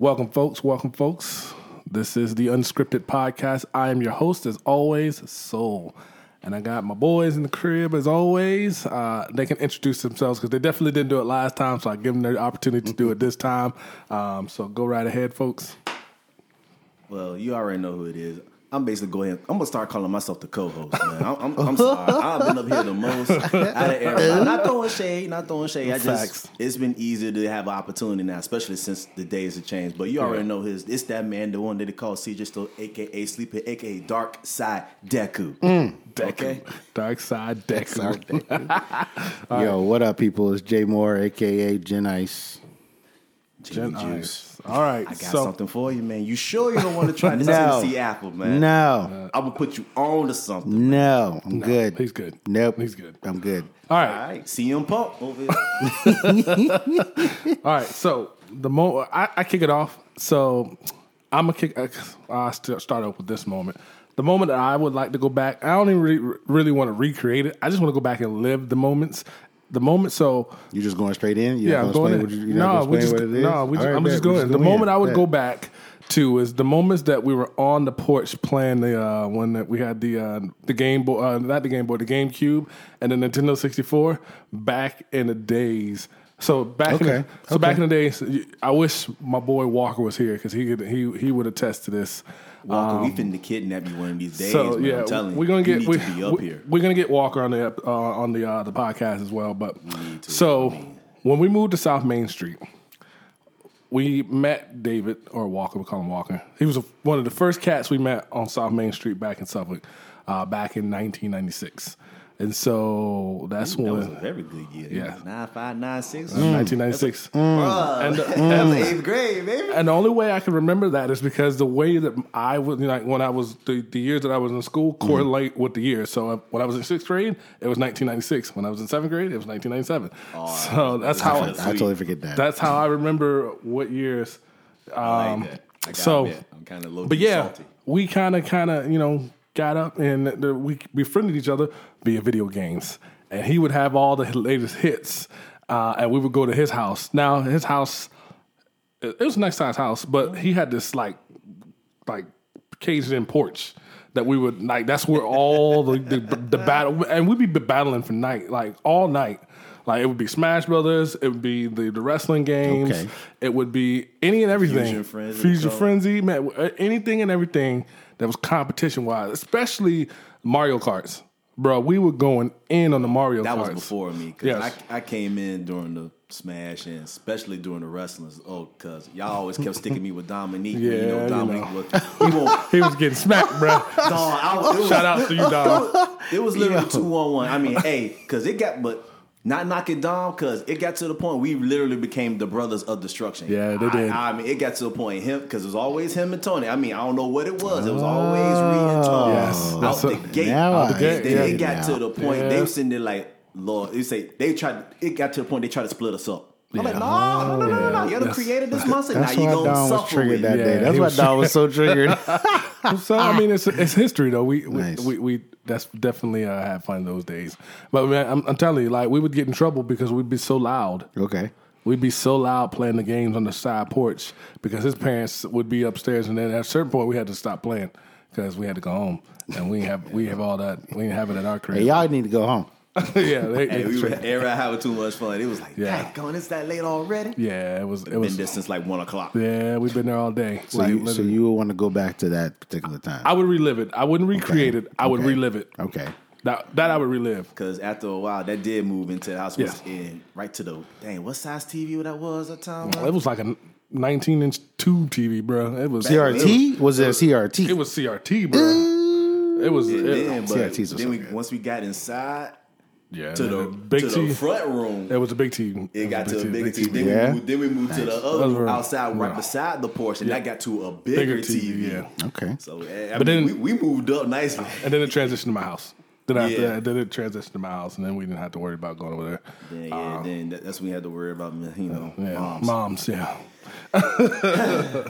Welcome, folks. Welcome, folks. This is the Unscripted Podcast. I am your host, as always, Soul. And I got my boys in the crib, as always. Uh, they can introduce themselves because they definitely didn't do it last time, so I give them the opportunity to do it this time. Um, so go right ahead, folks. Well, you already know who it is. I'm basically going. I'm gonna start calling myself the co-host, man. I'm, I'm, I'm sorry. I've been up here the most out of everybody. Not throwing shade, not throwing shade. I just Facts. it's been easier to have an opportunity now, especially since the days have changed. But you already Yeah. know his. It's that man, the one that they call CJ Still, aka Sleeper, aka Dark Side Deku. Mm. Okay. Dark Side Deck. Yo, what up, people? It's Jay Moore, aka Jen Ice. Gen Jimmy Juice. Ice. All right. I got so, something for you, man. You sure you don't want to try this No. Tennessee apple, man? No, I'm gonna put you on to something. no, I'm good. he's good. Nope, He's good. I'm good. All All right. right, CM Punk over here. All right, so the mo I, I kick it off. So I'm gonna kick. I'll st- start off with this moment. The moment that I would like to go back. I don't even re- really want to recreate it. I just want to go back and live the moments. The moment. So You just going straight in? You yeah, I'm going in. you, you're no, we just what it is? no. We just, right, I'm bet. just going. The go moment in. I would Bet. go back to is the moments that we were on the porch playing the uh, when that we had the uh, the Game Boy, uh, not the Game Boy, the GameCube, and the Nintendo 64. Back in the days. So back in the, Okay, so back in the days, I wish my boy Walker was here because he could, he he would attest to this. Walker, we finna kidnap you one of these days, Um, So man. yeah, I'm telling we're gonna you get we, to be up we- here. We're gonna get Walker on the uh, on the uh, the podcast as well. But to, so I mean- when we moved to South Main Street, we met David or Walker. We call him Walker. He was a, one of the first cats we met on South Main Street back in Suffolk, uh, back in 1996. And so that's That when was a very good year. Yeah. nine five nine six. 1996. Bruh, And, uh, and- eighth grade, baby. And the only way I can remember that is because the way that I was, you know, like when I was the, the years that I was in school correlate with the years. So uh, when I was in sixth grade, it was 1996. When I was in seventh grade, it was 1997. so that's how that's I totally forget that. that's how I remember what years. I Um, like that. I gotta so- admit, I'm kind of low. But yeah, salty. we kind of, kind of, you know, got up and we befriended each other via video games. And he would have all the latest hits, uh, and we would go to his house. Now his house, it was a nice size house, but he had this like, like caged in porch that we would like. That's where all the the, the battle, and we'd be battling for night, like all night. Like it would be Smash Brothers, it would be the, the wrestling games, Okay. it would be any and everything. Fusion Frenzy, Fusion Frenzy, man, anything and everything that was competition wise, especially Mario Karts, bro. We were going in on the Mario. Kart. That was before me. Cause Yes. I, I came in during the smash and especially during the wrestlers. Oh, cause y'all always kept sticking me with Dominique. when you Yeah, know you Dominique know. was. He won't. He was getting smacked, bro. Dog, I, it was, Shout out to you, dog. It was literally two on one. I mean, hey, cause it got, but not knock it down, cause it got to the point we literally became the brothers of destruction. Yeah, they did. I, mean, it got to the point him, cause it was always him and Tony. I mean, I don't know what it was. It was always Reed and oh, Tony Yes, out that's the a- gate. Now out I the gate. get Then it it got now. to the point Yeah. they was sitting there like, Lord, they say they tried. It got to the point they tried to split us up. I'm like, no, no, no, no, no, no. You're the That's- creator of this monster. Now you why gonna Don was suffer triggered with that it. Yeah, day. That's why was- Don was so triggered. So I mean, it's it's history though. We we, Nice. we, we that's definitely uh, had fun those days. But man, I'm, I'm telling you, like we would get in trouble because we'd be so loud. okay. We'd be so loud playing the games on the side porch because his parents would be upstairs, and then at a certain point we had to stop playing because we had to go home, and we have we have all that we didn't have it at our crib. Hey, y'all need to go home. yeah, they, Hey, we were true. everybody having too much fun. It was like, Yeah. yeah, going, it's that late already. yeah, it was it Been was there since like one o'clock. yeah. We've been there all day. So, Like, you, so you would want to go back to that particular time. I would relive it. I wouldn't recreate it. I would Okay. relive it. okay. That that I would relive. Because after a while, that did move into the house. Was Yeah. in right to the dang. What size TV that was at the time? It was like a 19 inch tube TV, bro. It was CRT? Was it a CRT? It was CRT, bro. It was And it- then, but CRTs was then so we once we got inside yeah to the, big to TV. the front room, It was a big TV. it was got to a bigger big TV. Then, Yeah. we moved, then we moved to the other Other room room. outside, right Yeah. beside the porch, and that got to a bigger, Bigger TV. TV, yeah. Okay. So eh, I But mean, then- we, we moved up nicely. And then it transitioned to my house. Then after Yeah. that, then it transitioned to my house, and then we didn't have to worry about going over there. Yeah, yeah. then that's when we had to worry about you know Yeah, moms. moms, yeah.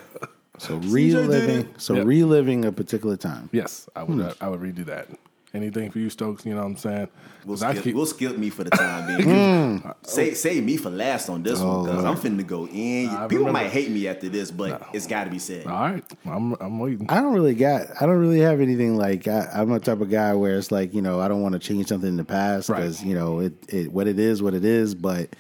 So reliving, so Yep. reliving a particular time. Yes, I would. I would redo that. Anything for you, Stokes? You know what I'm saying? We'll 'Cause I skip, keep- we'll skip me for the time being. Say say me for last on this one because I'm finna go in. I People remember. might hate me after this, but it's got to be said. All right, I'm I'm waiting. I don't really got. I don't really have anything like. I, I'm a type of guy where it's like you know I don't want to change something in the past Right. because you know it, it what it is what it is. But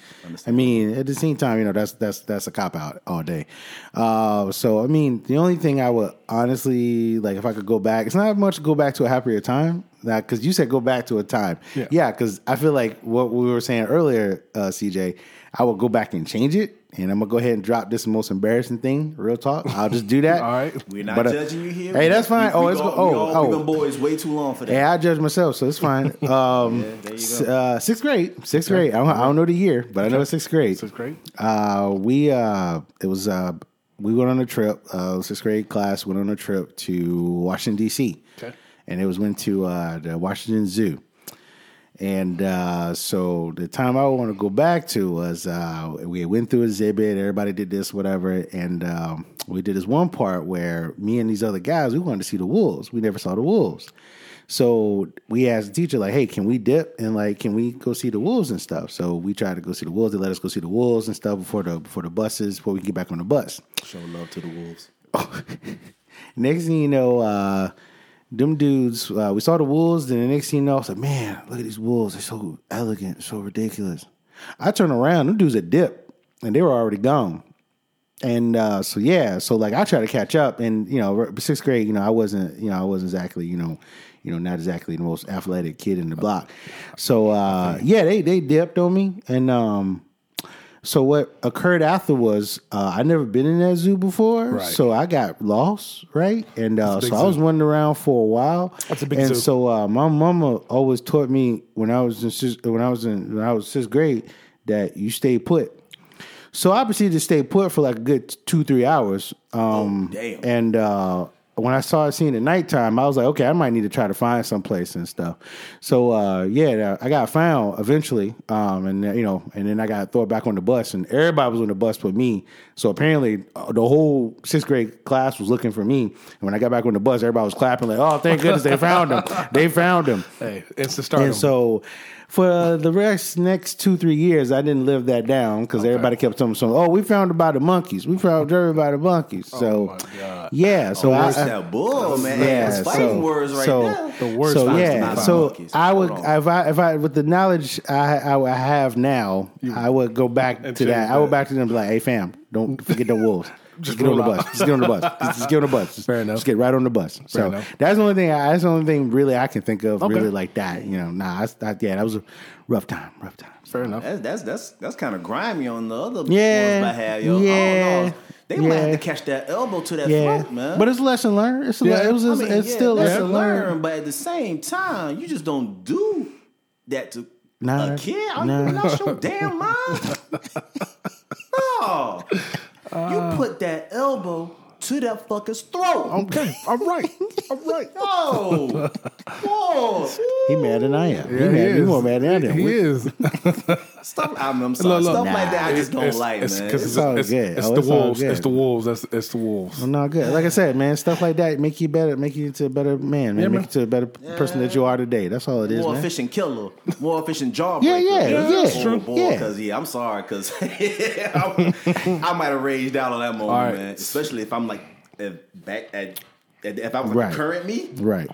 I mean at the same time you know that's that's that's a cop out all day. Uh, so I mean the only thing I would honestly like if I could go back, it's not much to go back to a happier time. That because you said go back to a time, Yeah. yeah. Because I feel like what we were saying earlier, uh, CJ, I will go back and change it. And I'm gonna go ahead and drop this most embarrassing thing. Real talk. I'll just do that. All right. We're not But, uh, judging you here. hey, that's fine. We, Oh, we it's go, go- oh, all, oh. we been boys way too long for that. Yeah, I judge myself, so it's fine. Um, there you go. uh, sixth grade, sixth grade. I don't, I don't know the year, but I know it's sixth grade. Sixth grade? Uh, we uh, it was uh, we went on a trip. Uh, sixth grade class went on a trip to Washington D.C. Okay. and it was went to uh, the Washington Zoo. And uh, so the time I want to go back to was uh, we went through exhibit. Everybody did this, whatever, and um, we did this one part where me and these other guys we wanted to see the wolves. We never saw the wolves, so we asked the teacher like, "Hey, can we dip and like can we go see the wolves and stuff?" So we tried to go see the wolves. They let us go see the wolves and stuff before the before the buses before we get back on the bus. Show love to the wolves. Next thing you know, uh, them dudes, uh, we saw the wolves. Then the next thing you know, I was like, man, look at these wolves. They're so elegant, so ridiculous. I turn around, them dudes had dipped, and they were already gone. And uh, so yeah, so like I try to catch up, and you know, sixth grade, you know, I wasn't, you know, I wasn't exactly, you know, you know, not exactly the most athletic kid in the block. So uh, yeah, they they dipped on me, and um, so what occurred after was uh, I never been in that zoo before, Right. so I got lost, right? And uh, so I was zoo. running around for a while. That's a big and zoo. so uh, my mama always taught me when I was in sixth, when I was in when I was sixth grade that you stay put. So I proceeded to stay put for like a good two three hours. Um, damn. And uh, when I seeing it nighttime, I was like, okay, I might need to try to find some place and stuff. So uh, yeah, I got found eventually, um, and you know, and then I got thrown back on the bus, and everybody was on the bus but me. So apparently, uh, the whole sixth grade class was looking for me. And when I got back on the bus, everybody was clapping like, "Oh, thank goodness they found him! They found him!" Hey, instant stardom. And so for the rest next two three years, I didn't live that down because everybody kept telling me, so, "Oh, we found about the monkeys. We found oh everybody the monkeys." So my God. yeah, oh, so I, What's I- that bull, man? Yeah, that's fighting so, words right so, there. The words So yeah, find so monkeys. I would if I if I with the knowledge I I, I have now, I would go back to change that. I would back to them and be like, "Hey, fam, don't forget the wolves." Just get on the bus. Just get on the bus. Just, just get on the bus. Just, Fair enough. Just get right on the bus. So enough. that's the only thing. I, that's the only thing really I can think of. Okay. Really like that. You know, nah. I, I, yeah, that was a rough time. Rough time. Fair enough. That's that's that's that's kind of grimy on the other Yeah, ones I had, yo. I yeah, don't know. They might have to catch that elbow to that Yeah, throat, man. but it's a lesson learned. It's a, Yeah. it was. I It's, mean, it's yeah, still lesson lesson learned. But at the same time, you just don't do that to Nah, a kid. Are nah. you not your damn mind? no, you put that elbow to that fucker's throat. Okay, all right, all right. Oh, whoa! He mad than I am. he, Yeah, mad, he more mad than I am. He We- is. Stuff, I'm, I'm sorry. Look, look. Stuff like that, I just don't It's- like, it's, man. 'cause It's it's, all it's, good. it's Oh, the it's all wolves. It's the wolves. That's it's the wolves. I'm not good. Like I said, man, stuff like that make you better, make you into a better man, man, Yeah, make man. you to a better person that you are today. That's all it is, more man. efficient killer, more efficient jawbreaker. Yeah, yeah, man. yeah. Oh, True. boy, Yeah. Because yeah, I'm sorry, because I, I might have raged out on that moment, All right. man. Especially if I'm like if back at, if I was Right. like current me. Right.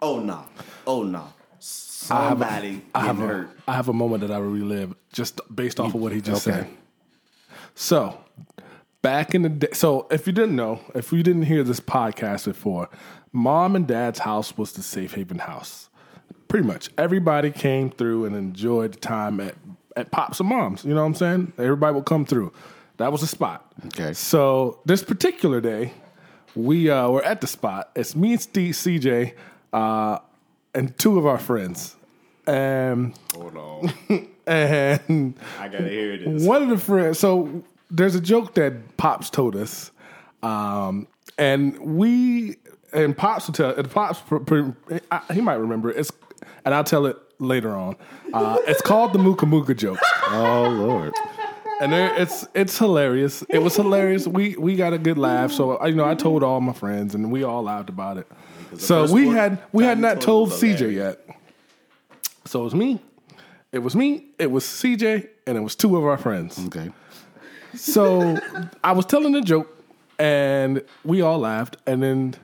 Oh no, oh no, I have, somebody I have, a, hurt. I have a moment that I will relive just based off of what he just Okay. said. So, back in the day, so if you didn't know, if you didn't hear this podcast before, mom and dad's house was the safe haven house. Pretty much everybody came through and enjoyed the time at, at Pops and Moms. You know what I'm saying? Everybody would come through. That was the spot. Okay. So, this particular day, we uh, were at the spot. It's me and Steve, CJ, uh, and two of our friends. And Hold on, and I gotta hear this. one of the friends. So there's a joke that Pops told us, um, and we and Pops will tell. And Pops, pr- pr- I, he might remember it. It's, and I'll tell it later on. Uh, it's called the Mooka Mooka joke. Oh Lord. And it's it's hilarious. It was hilarious. We we got a good laugh. So you know, I told all my friends, and we all laughed about it. So we had we had not told told CJ yet. So it was me. It was me. It was CJ, and it was two of our friends. Okay. So I was telling a joke, and we all laughed. And then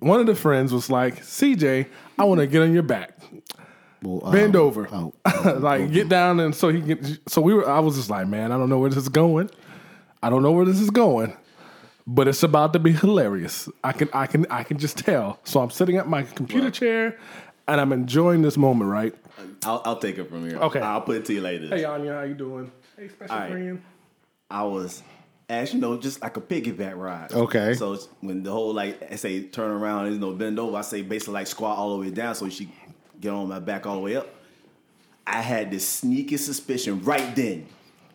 one of the friends was like, "CJ, I want to get on your back." Well, bend um, over, Oh, like get down, and so he get. So we were. I was just like, man, I don't know where this is going. I don't know where this is going, but it's about to be hilarious. I can, I can, I can just tell. So I'm sitting at my computer chair, and I'm enjoying this moment. Right? I'll, I'll take it from here. Okay. I'll put it to you later. Hey Anya, how you doing? Hey, special All right. friend. I was, as you know, just like a piggyback ride. Okay. So when the whole like I say turn around, you no bend over. I say basically like squat all the way down so she get on my back all the way up. I had this sneaky suspicion right then.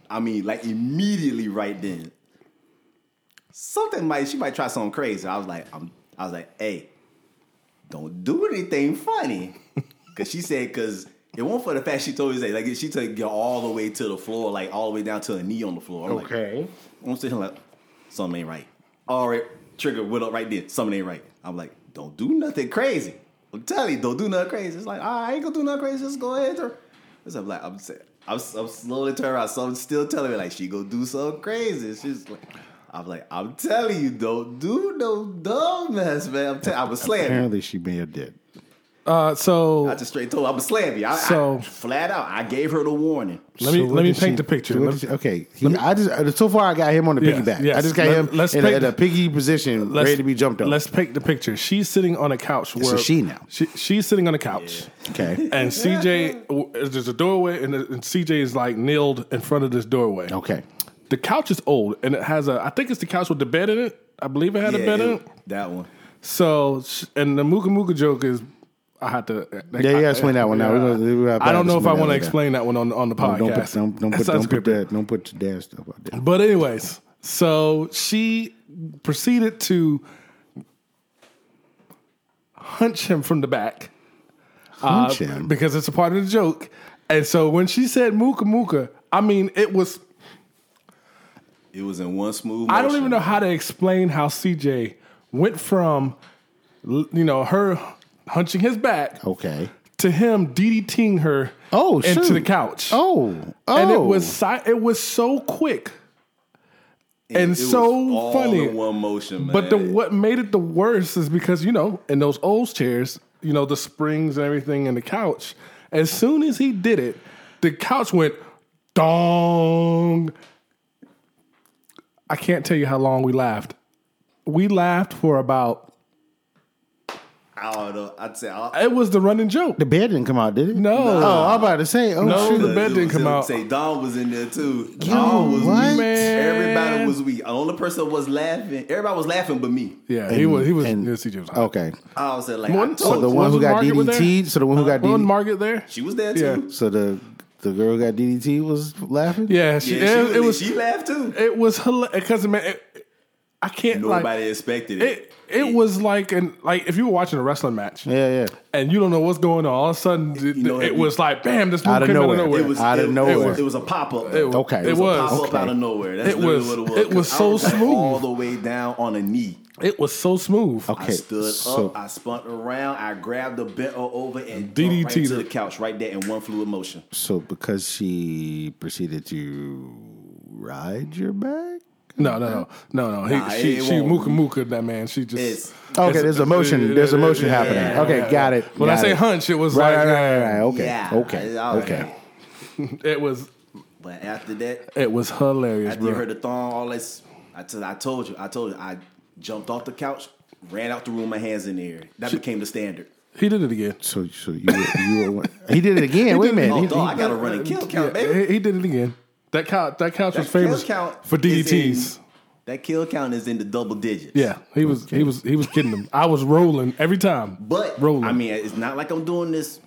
I mean, like immediately right then. Something might she might try something crazy. I was like, I'm, I was like, hey, don't do anything funny, because she said because. It wasn't for the fact she told me that, like she took get all the way to the floor, like all the way down to her knee on the floor. I'm like, okay. I'm sitting here like, something ain't right. All right, trigger went up right there. Something ain't right. I'm like, don't do nothing crazy. I'm telling you, don't do nothing crazy. It's like, I ain't gonna do nothing crazy. Just go ahead. Turn. I'm like, I'm I'm, I'm slowly turning around. So I'm still telling me like she gonna do something crazy. She's like, I'm like, I'm telling you, don't do no dumb dumbass, man. I'm telling, I was slamming. Apparently, she may have did. Uh, so I just straight told her, I'm a slam you. I, So- I, flat out, I gave her the warning. let me So let me paint she- the picture. so what Let did she- okay, he, I just uh, so far I got him on the Yes, piggyback. yes. I just got Let- him let's in, a, in a piggy position, ready to be jumped on. Let's paint the picture. She's sitting on a couch. Where a she now. She, she's sitting on a couch, Okay. and CJ there's a doorway, and, and CJ is like kneeled in front of this doorway. Okay. The couch is old, and it has a. I think it's the couch with the bed in it. I believe it had a Yeah, bed in it- it. that one. So, and the Mooka Mooka joke is. I had to. Yeah, yeah, explain that one now. We're gonna- we're I don't know if I want to explain that one on on the podcast. don't put don't, don't put don't put that don't put your dad stuff out there. But anyways, so she proceeded to hunch him from the back. uh, Hunch him? because it's a part of the joke. And so when she said "mooka mooka," I mean it was. It was in one smooth. I don't even know how to explain how CJ went from, you know, her hunching his back Okay. to him DDTing her Oh, into shoot. the couch. Oh. Oh. and it was oh. si- it was so quick. and It was so all funny. in one motion, man. But the what made it the worst is because you know in those old chairs, you know the springs and everything in the couch. As soon as he did it, the couch went dong. I can't tell you how long we laughed. We laughed for about. I don't know. I'd say I, It was the running joke. the bed didn't come out, did it? No. Oh, I'm about to say. Oh, No, shoot. the bed didn't was- come it out. Say Don was in there too. Don was what? weak. Man. Everybody was weak. The only person that was laughing. Everybody was laughing, but me. Yeah, he was. He was. and- yeah, CJ was hot. Okay. I was like, One- I So the one who got Margaret with there? DDT. So the one who got Wasn't DDT. Margaret there? she was there Yeah. too. So the the girl got DDT was laughing. Yeah, she, Yeah, she, it was, was. She laughed too. It was hilarious because man, it, I can't Nobody like expected it. it. It was like an like if you were watching a wrestling match Yeah, yeah. and you don't know what's going on, all of a sudden it, know, it it- was like bam, this move Out of came out of nowhere. nowhere. It was Out of it, nowhere. It was, it was a pop up. It- Okay. It it was, a was. pop up Okay. out of nowhere. That's It literally was- what it was. it was 'Cause I so like, smooth. all the way down on a knee. It was so smooth. Okay. I stood so up, I spun around, I grabbed the bent her over and DDT DDT right to the couch right there in one fluid motion. so because she proceeded to ride your back. No, no, no, no, no. He, Nah, she, it she won't. mooka mooka that man. She just. It's- Okay, there's a motion. There's a motion happening. Okay, got it. When I say it. hunch, it was right, like right, right, right. Okay, Yeah, okay, it's all right. okay. it was But after that, it was hilarious, after you bro. heard the thong, all this, I told, you, I told you, I jumped off the couch, ran out the room, my hands in the air. That became the standard. He did it again. So, so you were, you were, he did it again. Wait a minute. Oh, He- dog, I got to run and kill count, baby. he, he did it again. That couch, that couch was That kill famous count for is DDTs. in- That kill count is in the double digits. Yeah, he was he was he was kidding them. I was rolling every time. But rolling. I mean, it's not like I'm doing this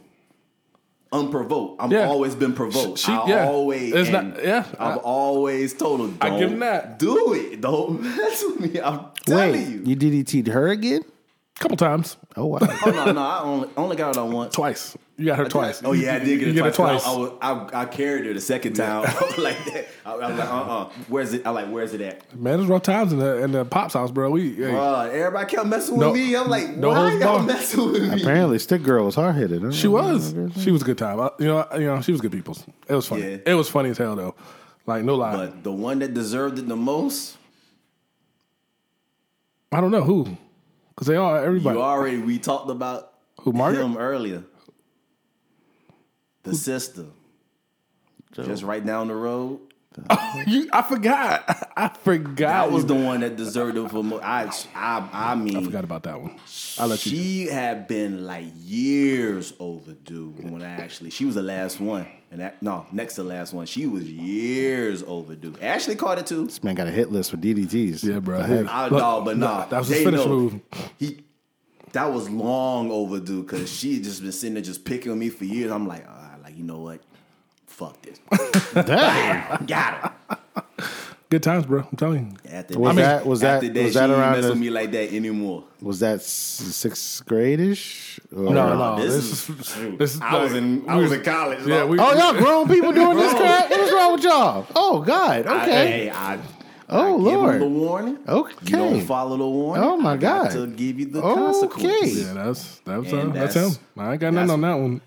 unprovoked. I've Yeah. always been provoked. She- I yeah. always, It's not- yeah. I've I- always told her, I don't give him that. Do it. Don't mess with me. I'm telling Wait, you. you DDT'd her again? Couple times, Oh wow. Oh no, no, I only only got it on once. twice. You got her twice. Oh yeah, I did get You it get it twice. twice. I, was, I, I carried her the second time like that. I, I was like, uh, uh where's it? I like, where's it at? Man, there's rough times in the in the pops house, bro. We hey, Uh, everybody kept messing No- with me. I'm like, no why holds y'all barred. messing with me? Apparently, stick girl was hard headed. she was she was a good time. I, you know, I- you know, she was good people. It was funny. Yeah. It was funny as hell though. Like no lie. But the one that deserved it the most, I don't know who, because they all everybody. you already we talked about Who, Margaret? him earlier. The sister, just right down the road. You- I forgot. I forgot. That was the one that deserved it for most. I, I, I mean, I forgot about that one. I'll let you. She had been like years overdue when I actually she was the last one. And that no, next to the last one. She was years overdue. Ashley caught it too. This man got a hit list for DDTs. Yeah, bro. The heck? I Look, no, but nah. that was his finish know. move. He that was long overdue because she had just been sitting there just picking on me for years. I'm like, ah, like you know what? Fuck this. Damn. Got her. Good times, bro. I'm telling you. After Was that, that- was that- after that, was she that ain't around mess the- with me like that anymore. Was that sixth grade-ish? Or- No, no, no. this This, is- is this is. I was in I we was in college. Yeah, bro. we. Oh, y'all grown people doing this crap? What is wrong with y'all? Oh God. I- Okay. hey, I, Oh, I give Lord. the warning. Okay. You don't follow the warning. Oh, my I got God. To give you the Okay. consequences. Yeah, that's that's uh, that's, that's- him. I ain't got nothing on that one.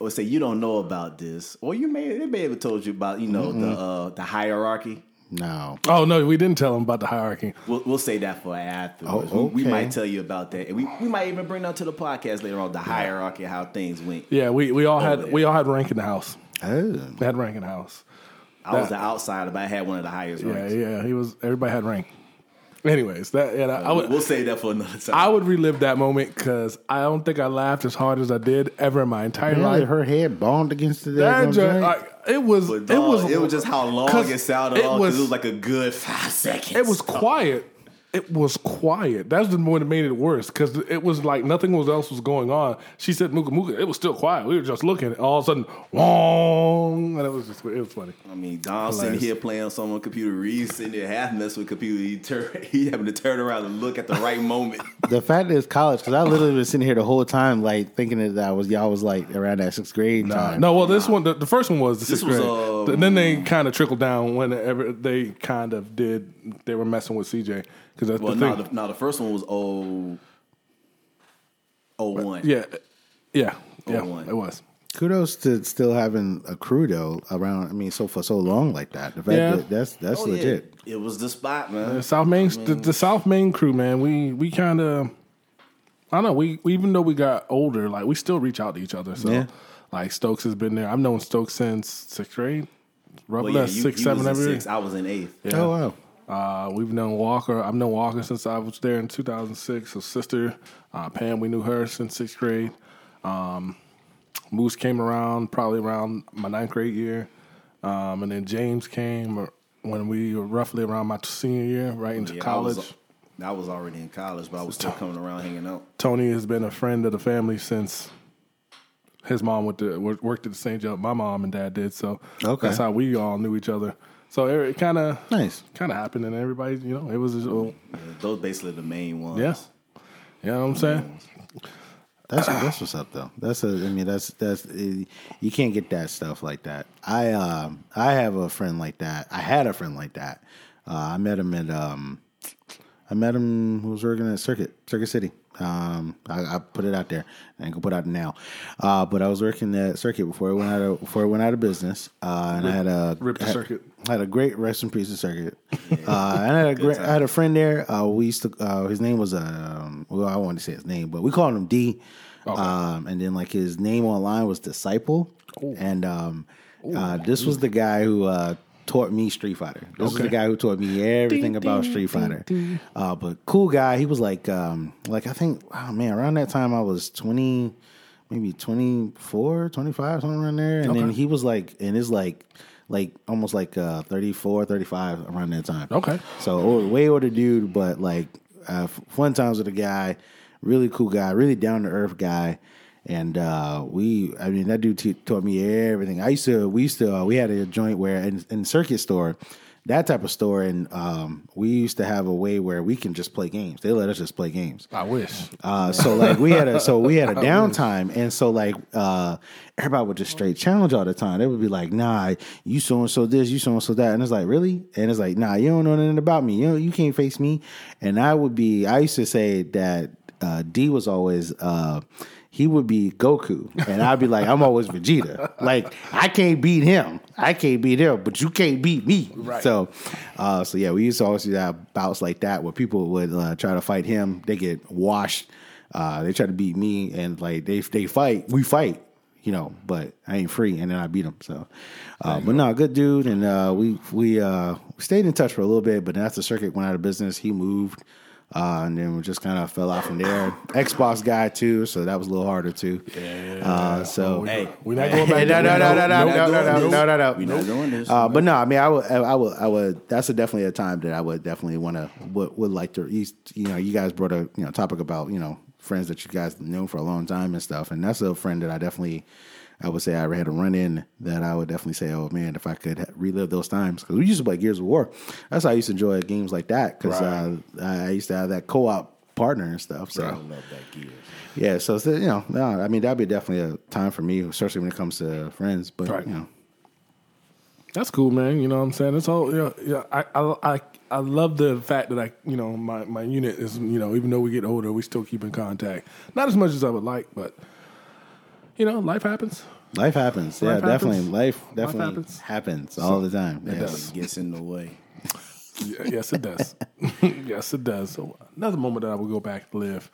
Or say you don't know about this, or you may they may have told you about you know the uh, the hierarchy. No. Oh no, we didn't tell them about the hierarchy. We'll, we'll say that for afterwards. Oh, we, we might tell you about that, and we, we might even bring that to the podcast later on. The hierarchy, how things went. Yeah, we, we all had there. we all had rank in the house. Oh. We had rank in the house. I was the outsider, but I had one of the highest Yeah, ranks. yeah. He was. Everybody had rank. Anyways, that yeah, that- I would we'll say that for another time. I would relive that moment because I don't think I laughed as hard as I did ever in my entire Really, life. her head bombed against the That daggone joint, joint? like, it was. but it was. it was just how long 'cause it sounded. it off, 'cause was- it was like a good five seconds. It was quiet. It was quiet. That's the one that made it worse because it was like nothing else was going on. She said "Mooka Mooka." It was still quiet. We were just looking. All of a sudden, wong, and it was just it was funny. I mean, Don sitting here playing on someone's computer, Reed sitting there half messing with computer. He turn, he having to turn around and look at the right moment. the fact that it's college, because I literally was sitting here the whole time, like thinking that I was y'all was like around that sixth grade time. No, well, this one, the, the first one was the This sixth was, grade. um, then they kind of trickled down whenever they kind of did. They were messing with CJ because that's Well, the no, thing. the, no, the first one was oh, oh one. yeah, yeah, oh yeah. one. It was. Kudos to still having a crew though around. I mean, so for so long like that. The fact Yeah. that that's that's Oh, yeah. legit. It was the spot, man. The South Main, the, the South Main crew, man. We we kind of, I don't know. We, we even though we got older, like we still reach out to each other. So, Yeah. like Stokes has been there. I've known Stokes since sixth grade, roughly Well, yeah, you, six, you seven, every six. I was in eighth. Yeah. Oh wow. Uh, we've known Walker. I've known Walker since I was there in 2006. Her sister, uh, Pam, we knew her since sixth grade. Um, Moose came around probably around my ninth grade year. Um, and then James came when we were roughly around my senior year, right into Yeah, I college. was, I was already in college, but I was still coming around hanging out. Tony has been a friend of the family since his mom went to, worked at the same job my mom and dad did. So Okay. that's how we all knew each other. So it kind of Nice. kind of happened, and everybody, you know, it was just, oh, Yeah, those basically the main ones. yeah. You know what I'm saying? That's that's what's up though. That's a. I mean, that's that's. eh, You can't get that stuff like that. I um I have a friend like that. I had a friend like that. Uh, I met him at um, I met him who was working at Circuit Circuit City. Um, I, I put it out there. I ain't gonna put it out now. Uh, but I was working at Circuit before it went out of before it went out of business. Uh, and I had a Rip the had- Circuit. I had a great rest in peace of Circuit. Uh, and I had a great, I had a friend there. Uh, we used to. Uh, his name was um. Well, I want to say his name, but we called him D. Um, and then like his name online was Disciple, and um, uh, this was the guy who uh, taught me Street Fighter. This was the guy who taught me everything about Street Fighter. Uh, but cool guy. He was like, um, like I think, oh man, around that time I was twenty. Maybe 24, 25, something around there. And then he was like, and his like, like almost like uh, 34, 35 around that time. Okay. So old, way older dude, but like uh, fun times with a guy, really cool guy, really down to earth guy. And uh, we, I mean, that dude t- taught me everything. I used to, we used to, uh, we had a joint where in, in Circuit Store, that type of store. And um, we used to have a way where we can just play games. They let us just play games. I wish. Uh, so like we had a so we had a downtime, and so like uh, everybody would just straight challenge all the time. They would be like, "Nah, you so and so this, you so and so that," and it's like, "Really?" And it's like, "Nah, you don't know nothing about me. You know, you can't face me." And I would be, I used to say that uh, D was always. He would be Goku, and I'd be like, I'm always Vegeta. Like I can't beat him, I can't beat him, but you can't beat me. Right. So, uh, so yeah, we used to always do that bouts like that where people would uh, try to fight him, they get washed. Uh, they try to beat me, and like they they fight, we fight, you know. But I ain't free, and then I beat him. So, uh, but no, good dude, and uh, we we uh, stayed in touch for a little bit. But then after the circuit went out of business, he moved. Uh, and then we just kind of fell out from there. Xbox guy too, so that was a little harder too. Yeah. Uh, so Hey, We're not going back. no, no, no, no, no, Nope. no, no, no, Nope. no, no, no. We not doing this. Uh, but no, I mean, I would, I would, I would. That's a definitely a time that I would definitely want to would, would like to. You you know, you guys brought a you know topic about you know friends that you guys known for a long time and stuff, and that's a friend that I definitely. I would say I had a run in that I would definitely say, oh man, if I could relive those times because we used to play Gears of War. That's how I used to enjoy games like that because Right. uh, I used to have that co op partner and stuff. So I love that gear. yeah, so it's, you know, no, I mean that'd be definitely a time for me, especially when it comes to friends. But Right. you know, That's cool, man. You know what I'm saying? It's all yeah. yeah I, I I I love the fact that I you know my my unit is you know even though we get older we still keep in contact. Not as much as I would like, but you know life happens. life happens. yeah, Life definitely. Life definitely happens. happens, all the time. it Yes. does. Gets in the way. Yeah, yes, it does. yes, it does. So another moment that I would go back to live.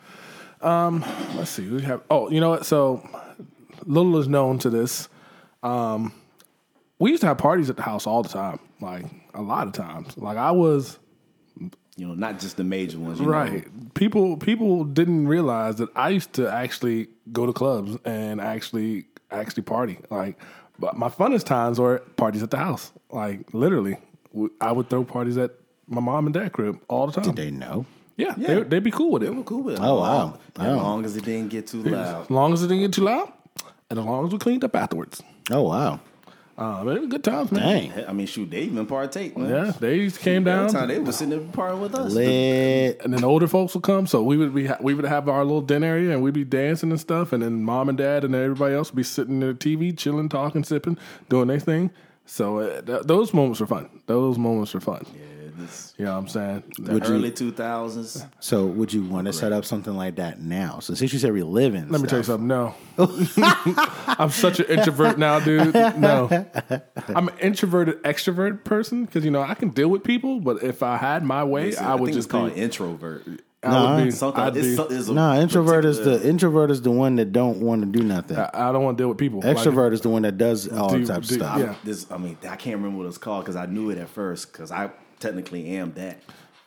Um, let's see. We have. Oh, you know what? So little is known to this. Um, we used to have parties at the house all the time, like a lot of times. Like I was You know, not just the major ones. You Know. right. People people didn't realize that I used to actually go to clubs and actually actually party. Like, but my funnest times were parties at the house. Like literally, I would throw parties at my mom and dad crib all the time. Did they know? Yeah, They, they'd be cool with it. They were cool with it. Oh, wow. As Oh. long as it didn't get too loud. As long as it didn't get too loud, and as long as we cleaned up afterwards. Oh wow, Uh, man, good times, man. dang, I mean, shoot, they even partake, man. Yeah, they came Every down, time they was sitting there partying with us. lit. and then older folks would come. So we would be ha- we would have our little dinner area, and we'd be dancing and stuff. And then mom and dad and everybody else would be sitting there, TV, chilling, talking, sipping, doing their thing. So uh, th- those moments were fun. Those moments were fun. Yeah, this, You know what I'm saying? the Would early 2000s. So would you want to set up something like that now? So since you said reliving, Let me tell you something. No, I'm such an introvert now, dude. No, I'm an introverted extrovert person because you know I can deal with people, but if I had my way, I would think just call called be, introvert. No, would be, Something, I'd it's, be, so- it's a Nah, introvert is the introvert is the one that don't want to do nothing. I I don't want to deal with people. Like, Extrovert is the one that does all Do- types do- of stuff. yeah. This, I mean, I can't remember what it's called because I knew it at first because I technically am that.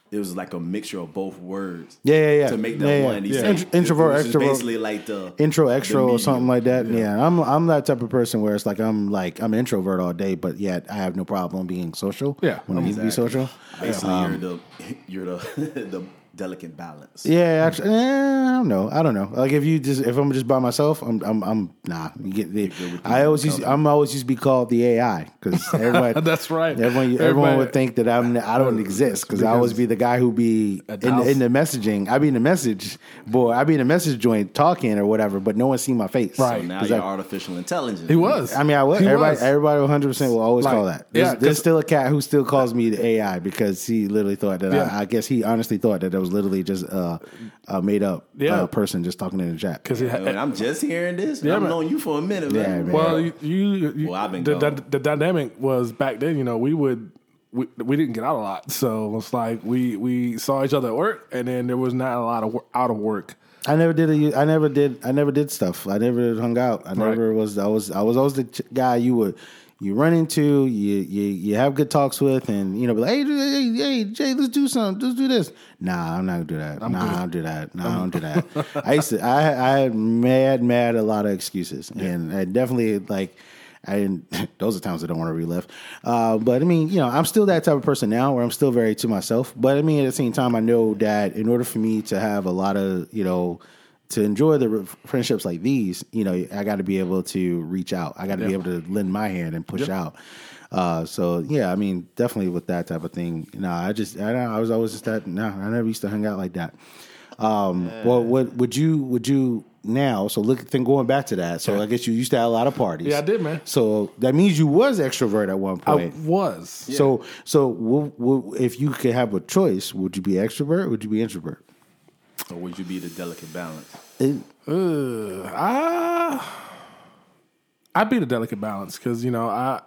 It was like a mixture of both words. Yeah, yeah, yeah. To make that Yeah, yeah. one. He Yeah. said Int- introvert, extrovert. Basically, like the intro the or something like that. Yeah. I'm I'm that type of person where it's like I'm like I'm an introvert all day, but yet I have no problem being social. Yeah, when I need to be social. Basically, Um, you're the you're the the delicate balance. Yeah, actually, eh, I don't know. I don't know. Like if you just if I'm just by myself, I'm I'm, I'm nah. You get the, I always used I'm always used to be called the AI because everybody. That's right. Everyone, everyone would think that I'm I don't exist because I always be the guy who be in, house. in the messaging. I be in the message boy. I be in the message joint talking or whatever, but no one see my face. Right. So now 'Cause you're I- artificial intelligence. he was. I mean, I would. He Everybody, was. everybody, 100 percent will always Like, call that. There's, yeah, there's 'cause- still a cat who still calls me the AI because he literally thought that. Yeah. I, I guess he honestly thought that it was literally just uh, a made up Yeah. uh, person just talking in the chat. because he I mean, had. I'm just hearing this. Yeah, I've man. known you for a minute, Yeah, man. man. Well, you, you, you Well, I've been the, the, the dynamic was back then. You know, we would we, we didn't get out a lot, so it's like we we saw each other at work, and then there was not a lot of wor- out of work. I never did. A, I never did. I never did stuff. I never hung out. I never was. I was. I was always the ch- guy you would you run into. You you you have good talks with, and you know, be like, hey, hey, hey, Jay, let's do something. Let's do this. Nah, I'm not gonna do that. nah, I don't do that. Nah, I don't do that. I used to. I I had mad, mad a lot of excuses, and I definitely like. I didn't. Those are times I don't want to relive. Uh, but I mean, you know, I'm still that type of person now, where I'm still very to myself. But I mean, at the same time, I know that in order for me to have a lot of, you know, to enjoy the friendships like these, you know, I got to be able to reach out. I got to be able to lend my hand and push out. Uh, so yeah, I mean, definitely with that type of thing. No, I just I, I was always just that. No, I never used to hang out like that. Um, well, what would you would you now? So look, then going back to that. So I guess you used to have a lot of parties. Yeah, I did, man. So that means you was extrovert at one point. I was. So so w- w- if you could have a choice, would you be extrovert? or Would you be introvert? Or would you be the delicate balance? It- Uh, I I'd be the delicate balance because you know I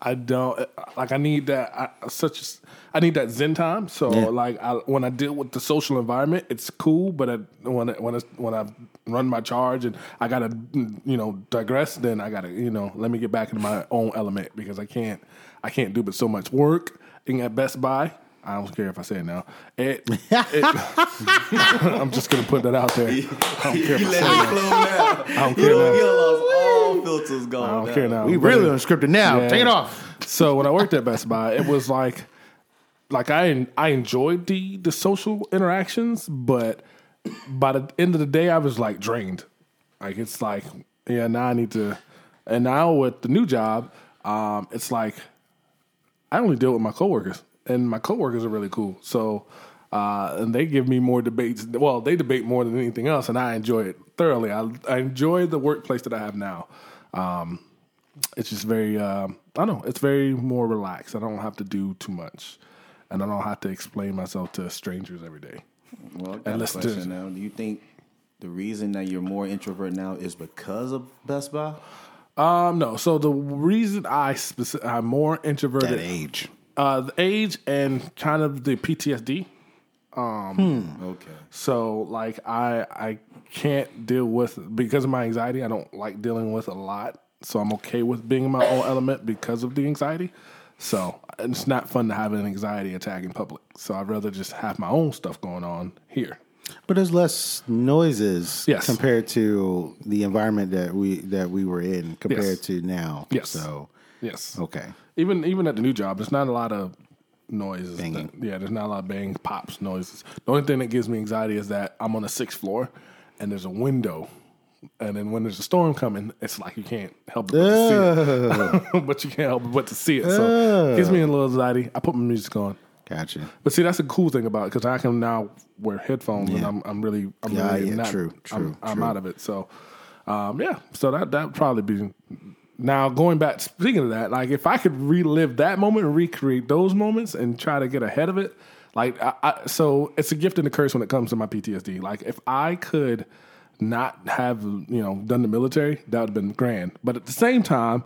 I don't like I need that I, such as- I need that zen time. So Yeah. like I, when I deal with the social environment, it's cool. But I, when I, when I, when I run my charge and I gotta you know digress, then I gotta you know let me get back into my own element because I can't I can't do but so much work. And at Best Buy, I don't care if I say it now. It, it I'm just gonna put that out there. I don't care if I say it now. I don't care now. Lost all filters gone. I don't now. care now. we really unscripted now. Yeah. Take it off. So when I worked at Best Buy, it was like, like I I enjoyed the the social interactions, but by the end of the day, I was like drained. Like it's like, yeah, now I need to. And now with the new job, um, it's like I only deal with my coworkers, and my coworkers are really cool. So. Uh, and they give me more debates. Well, they debate more than anything else, and I enjoy it thoroughly. I, I enjoy the workplace that I have now. Um, it's just very um, I don't know, it's very more relaxed. I don't have to do too much. And I don't have to explain myself to strangers every day. Well, And a listen to- question now. Do you think the reason that you're more introvert now is because of Best Buy? Um, no. So the reason I speci- I'm more introverted, age. Uh, the age and kind of the PTSD. Okay. So like I I can't deal with because of my anxiety. I don't like dealing with a lot. So I'm okay with being in my own element because of the anxiety. So it's not fun to have an anxiety attack in public. So I'd rather just have my own stuff going on here. But there's less noises Yes. compared to the environment that we that we were in compared Yes. to now. Yes. So Yes. okay. Even even at the new job, there's not a lot of noises. Banging. that- yeah, there's not a lot of bang, pops, noises. The only thing that gives me anxiety is that I'm on the sixth floor and there's a window. And then when there's a storm coming, it's like you can't help but to see it. but you can't help but to see it. So it gives me a little anxiety. I put my music on. Gotcha. But see, that's the cool thing about it because I can now wear headphones and I'm I'm really I'm Yeah, really yeah, not, true, I'm, true, I'm out of it. So um, yeah, so that that would probably be now going back. Speaking of that, like if I could relive that moment and recreate those moments and try to get ahead of it, like I, I, so it's a gift and a curse when it comes to my PTSD. Like if I could not have you know done the military, that would have been grand. But at the same time.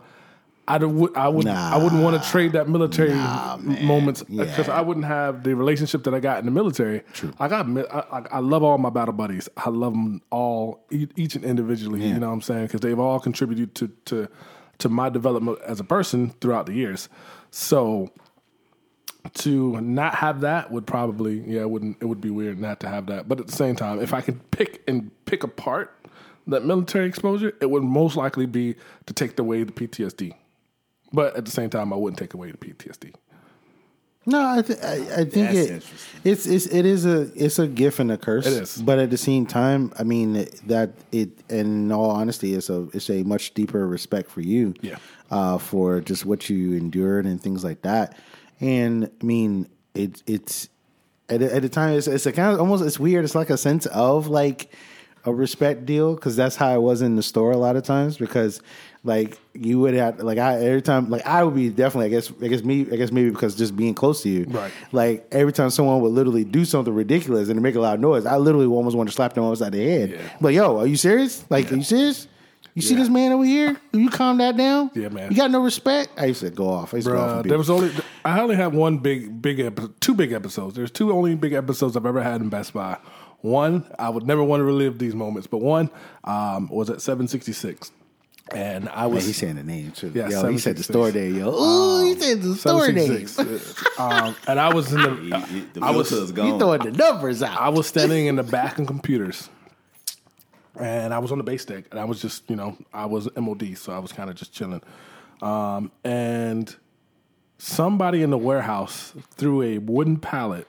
I would I would I wouldn't want to trade that military moments uh, because Yeah. I wouldn't have the relationship that I got in the military. True. I got I, I, love all my battle buddies. I love them all each and individually. You know what I'm saying? Because they've all contributed to to to my development as a person throughout the years. So to not have that would probably yeah it wouldn't it would be weird not to have that. But at the same time, if I could pick and pick apart that military exposure, it would most likely be to take away the PTSD. But at the same time, I wouldn't take away the PTSD. No, I, th- I, I think it, it's it's it is a it's a gift and a curse. It is. but at the same time, I mean that it. In all honesty, it's a it's a much deeper respect for you. Yeah. uh, for just what you endured and things like that. And I mean, it it's at at the time it's it's a kind of almost it's weird. It's like a sense of like a respect deal because that's how it was in the store a lot of times because like you would have like I every time like I would be definitely I guess I guess me I guess maybe because just being close to you Right. like every time someone would literally do something ridiculous and make a loud noise I literally almost want to slap them upside the head Yeah. like yo are you serious like are you serious you see this man over here Will you calm that down Yeah, man. you got no respect I used to go off I used to go off Bruh, there was only I only had one big big episode, two big episodes. There's two only big episodes I've ever had in Best Buy. One, I would never want to relive these moments, but one um, was at 766, and I Man, was he's saying the name too. Yeah, yo, he said the 766. store there, yo. Oh, he said the store name. 766. um, and I was in the He- the I was filter's He gone. throwing the numbers out. I was standing in the back of computers, and I was on the base deck, and I was just, you know, I was MOD, so I was kind of just chilling. Um, and somebody in the warehouse threw a wooden pallet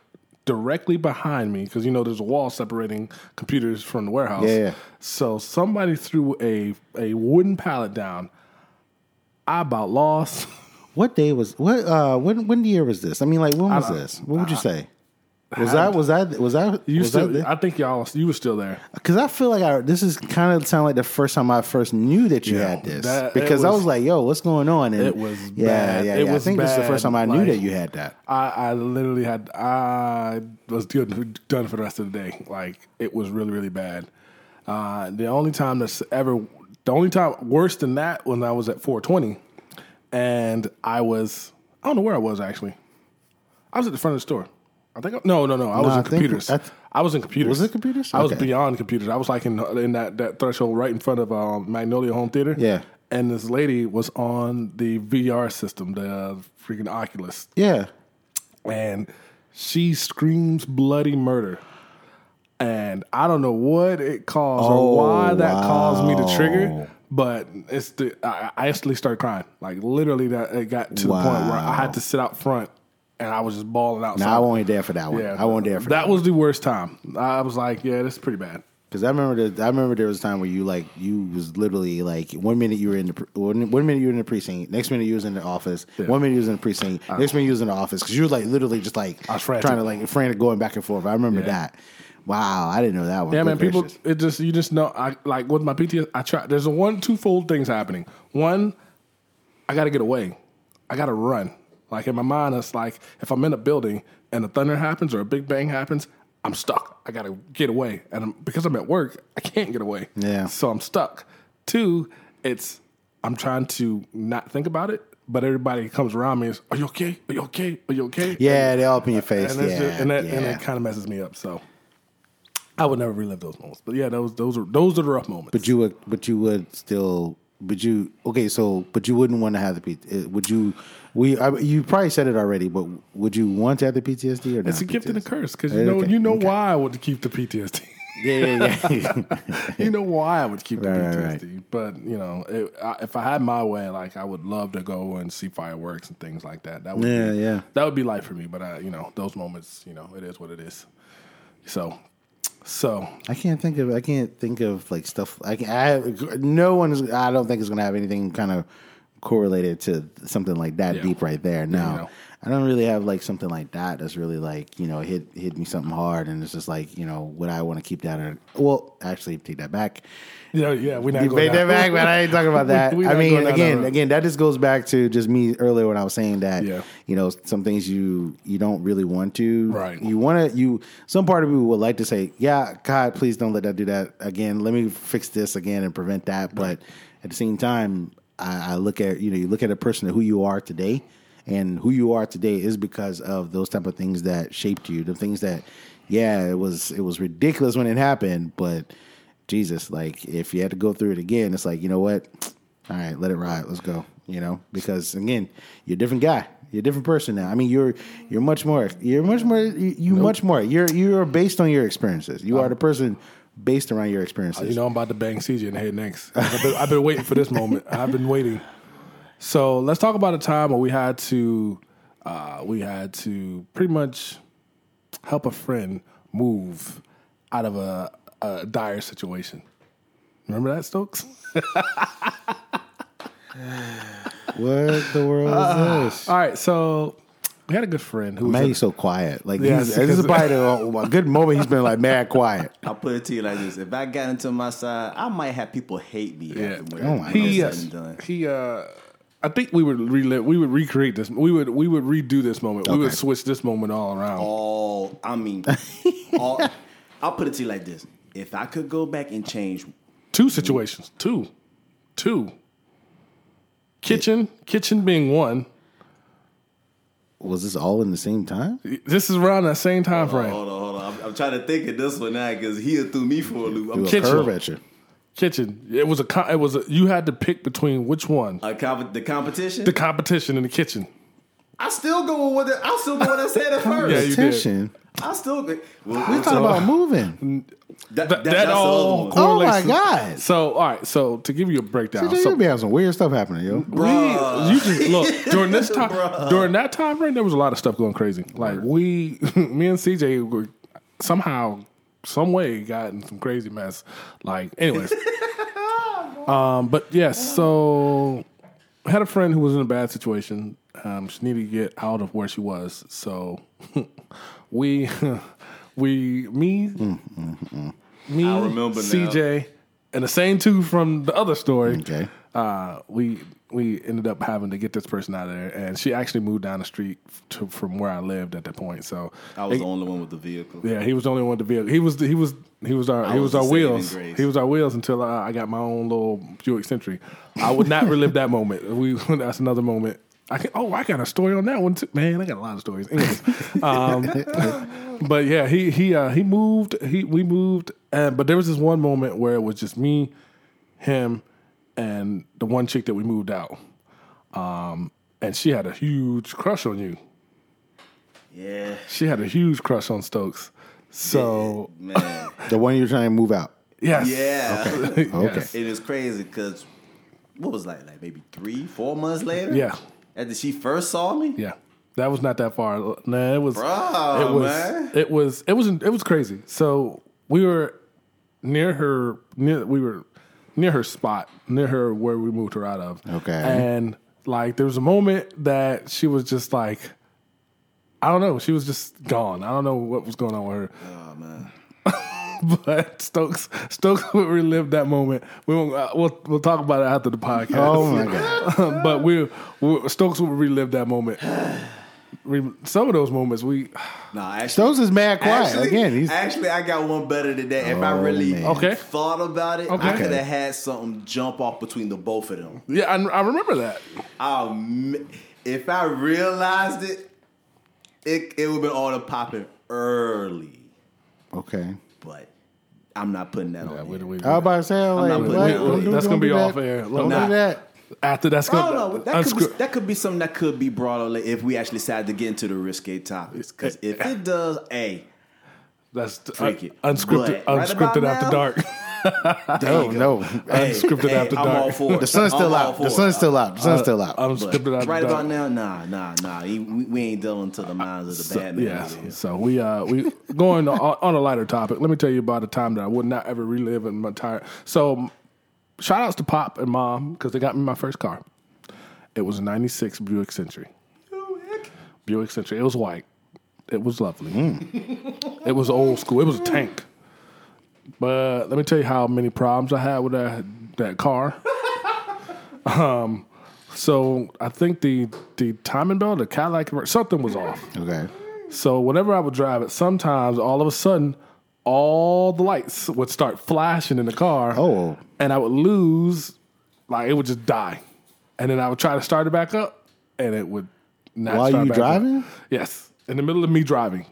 directly behind me because you know there's a wall separating computers from the warehouse. Yeah. So somebody threw a a wooden pallet down. I about lost What day was what? Uh, when when year was this? I mean, like when was don't- this? What would you say? Was that was that was that You was still? that I think y'all. You were still there. because I feel like I this is kind of sound like the first time I first knew that you Yeah, had this that- because I was- was like, yo, what's going on? And It was yeah, bad. yeah, It yeah. was I think this is the first time I knew that you had that. I, I literally had I was good, done for the rest of the day. Like it was really really bad. Uh, the only time that's ever the only time worse than that when I was at 420, and I was I don't know where I was actually. I was at the front of the store. I think no no no I was No, I in think computers. I was in computers. Was it computers? I was beyond computers. I was like in in that, that threshold right in front of um, Magnolia Home Theater. Yeah. And this lady was on the VR system, the uh, freaking Oculus Yeah, and she screams bloody murder. And I don't know what it caused Oh, or why that caused me to trigger, but it's the I, I instantly started crying. Like literally, that it got to the point where I had to sit out front and I was just bawling out. no, I wasn't there for that one. Yeah, I wasn't there for that. that was the worst time. I was like, yeah, this is pretty bad. Because I remember, that I remember there was a time where you like you was literally like one minute you were in the pre- one, one minute you were in the precinct, next minute you was in the office, one minute you was in the precinct, next minute you was in the office because you were like literally just like I was trying to like frantic going back and forth. I remember Yeah. that. Wow, I didn't know that one. Yeah, Good man. People, it just you just know. I like with my PTS. I try. There's a one twofold things happening. One, I got to get away. I got to run. Like in my mind, it's like if I'm in a building and a thunder happens or a big bang happens, I'm stuck. I got to get away, and I'm, because I'm at work, I can't get away. Yeah. So I'm stuck. Two, it's I'm trying to not think about it, but everybody comes around me is, "Are you okay? Are you okay? Are you okay?" Yeah, they all up in your face. and, yeah, just, and, that, and yeah. it kind of messes me up. So I would never relive those moments. But yeah, those those are those are the rough moments. But you would, but you would still, but you okay? So, but you wouldn't want to have the P. uh, Would you? We, I, you probably said it already, but would you want to have the PTSD or not? it's a gift and a curse because you eh, know Okay, you know okay. why I would keep the PTSD. Yeah, yeah, yeah. you know why I would keep the Right, PTSD. right, right. But you know, it, I, if I had my way, like I would love to go and see fireworks and things like that. That would Yeah, be, yeah. That would be life for me. But I, you know, those moments, you know, it is what it is. So, so I can't think of. I can't think of like stuff. I can. I no one is. I don't think is going to have anything kind of correlated to something like that Yeah. deep right there. No, you know. I don't really have like something like that. That's really like you know hit hit me something hard, and it's just like you know would I want to keep that? Or, well, actually, take that back. yeah, yeah, we're not You going that back, but I ain't talking about that. We- we I mean, again, again, that just goes back to just me earlier when I was saying that, Yeah. you know, some things you you don't really want to, Right. You want to, you some part of you would like to say, yeah, God, please don't let that do that again. Let me fix this again and prevent that. But at the same time, I, I look at you know, you look at a person who you are today, and who you are today is because of those type of things that shaped you, the things that, yeah, it was it was ridiculous when it happened, but Jesus, like if you had to go through it again, it's like, you know what? All right, let it ride. Let's go. You know, because again, you're a different guy. You're a different person now. I mean, you're you're much more. You're much more. You, you much more. You're you're based on your experiences. You uh-huh. are the person based around your experiences. You know, I'm about to bang CJ in the head next. I've been, I've been waiting for this moment. I've been waiting. So let's talk about a time where we had to, uh, we had to pretty much help a friend move out of a, a dire situation. Remember that, Stokes? what the world Uh, is this? All right, so we had a good friend who was Man, a- he's so quiet. Like Yeah, he's, this is because- probably the, a good moment. He's been like mad quiet. I'll put it to you like this: If I got into my side, I might have people hate me. Yeah. afterward. Oh he, All uh, done. he, uh, I think we would relive, we would recreate this. We would, we would redo this moment. We would switch this moment all around. all I mean, all, I'll put it to you like this: If I could go back and change, Two situations. Two. Two. Kitchen, kitchen being one. Was this all in the same time? This is around that same time frame. hold on, hold on, I'm, I'm trying to think of this one now because he threw me for a loop. I'm Threw a Kitchen. curve at you. Kitchen. It was a. co- It was a. You had to pick between which one. a comp- the competition. The competition in the kitchen. I still go with what the, I still go with what I said at first. Yeah, you did. Competition. I still go. Well, We talking about moving. that, That, that's all other one. Oh my correlates. to- God. So all right. So to give you a breakdown. CJ, so you be having some weird stuff happening, yo. we, you just look during this time. during that time frame, there was a lot of stuff going crazy. Like we, me and CJ were somehow, some way, got in some crazy mess. Like, anyways. um, but yes, so I had a friend who was in a bad situation. Um, she needed to get out of where she was, so we, we, me, me, I remember now. CJ, and the same two from the other story. Okay. Uh, we we ended up having to get this person out of there, and she actually moved down the street to, from where I lived at that point. So I was it- the only one with the vehicle. yeah, he was the only one to be. He was he was he was our I he was was, our wheels. He was our wheels until uh, I got my own little Buick Century. I would not relive that moment. We that's another moment. I can. Oh, I got a story on that one too. Man, I got a lot of stories. Anyways, um, but yeah, he he uh, he moved. He we moved, and but there was this one moment where it was just me, him, and the one chick that we moved out. Um, and she had a huge crush on you. Yeah, She had a huge crush on Stokes. So man. The one you're trying to move out. yes, Yeah. Okay. It is crazy because what was that like maybe three, four months later? Yeah. After she first saw me? Yeah, that was not that far. Nah, it was. Bro, it was. man. It was. It was. It was crazy. So we were near her. Near we were near her spot, near her where we moved her out of. Okay. And like there was a moment that she was just like, I don't know. She was just gone. I don't know what was going on with her. Oh. Man. But Stokes, Stokes would relive that moment. We won't, uh, we'll we'll talk about it after the podcast. Oh my god. but we, we Stokes would relive that moment. Some of those moments we Nah, actually Stokes is mad quiet. Actually, Again, he's actually, I got one better than that. If I Oh, really man. Okay. thought about it, Okay. I could have had something jump off between the both of them. yeah I, I remember that. Oh, if I realized it, it it would have been all the popping early. okay. But I'm not putting that Yeah, on. we, here. we, I was about to say, like, not what? putting that on. Don't That's gonna be off that. air. Don't Nah. do that. after that's gonna don't know. That could, be, that could be something that could be brought on if we actually decide to get into the risque topics. Because if it does, a that's the, Freak it. unscripted But right unscripted about after now- dark. No, no. hey, Unscripted hey, after I'm dark. all for it. The sun's still out. The sun's still out. The sun's still out. But unscripted after right dark. about now, nah, nah, nah. We, we ain't dealing to the minds of the bad man. Yeah. here. So we uh we going on, on a lighter topic. Let me tell you about a time that I would not ever relive in my entire. So shout outs to Pop and Mom because they got me my first car. It was a '96 Buick Century. Buick Century. It was white. It was lovely. It was old school. It was a tank. But let me tell you how many problems I had with that that car. um, so I think the the timing belt, the Cadillac, something was off. Okay. So whenever I would drive it, sometimes all of a sudden, all the lights would start flashing in the car. Oh. and I would lose, like it would just die, and then I would try to start it back up, and it would not. While start you back up. driving? Yes, in the middle of me driving.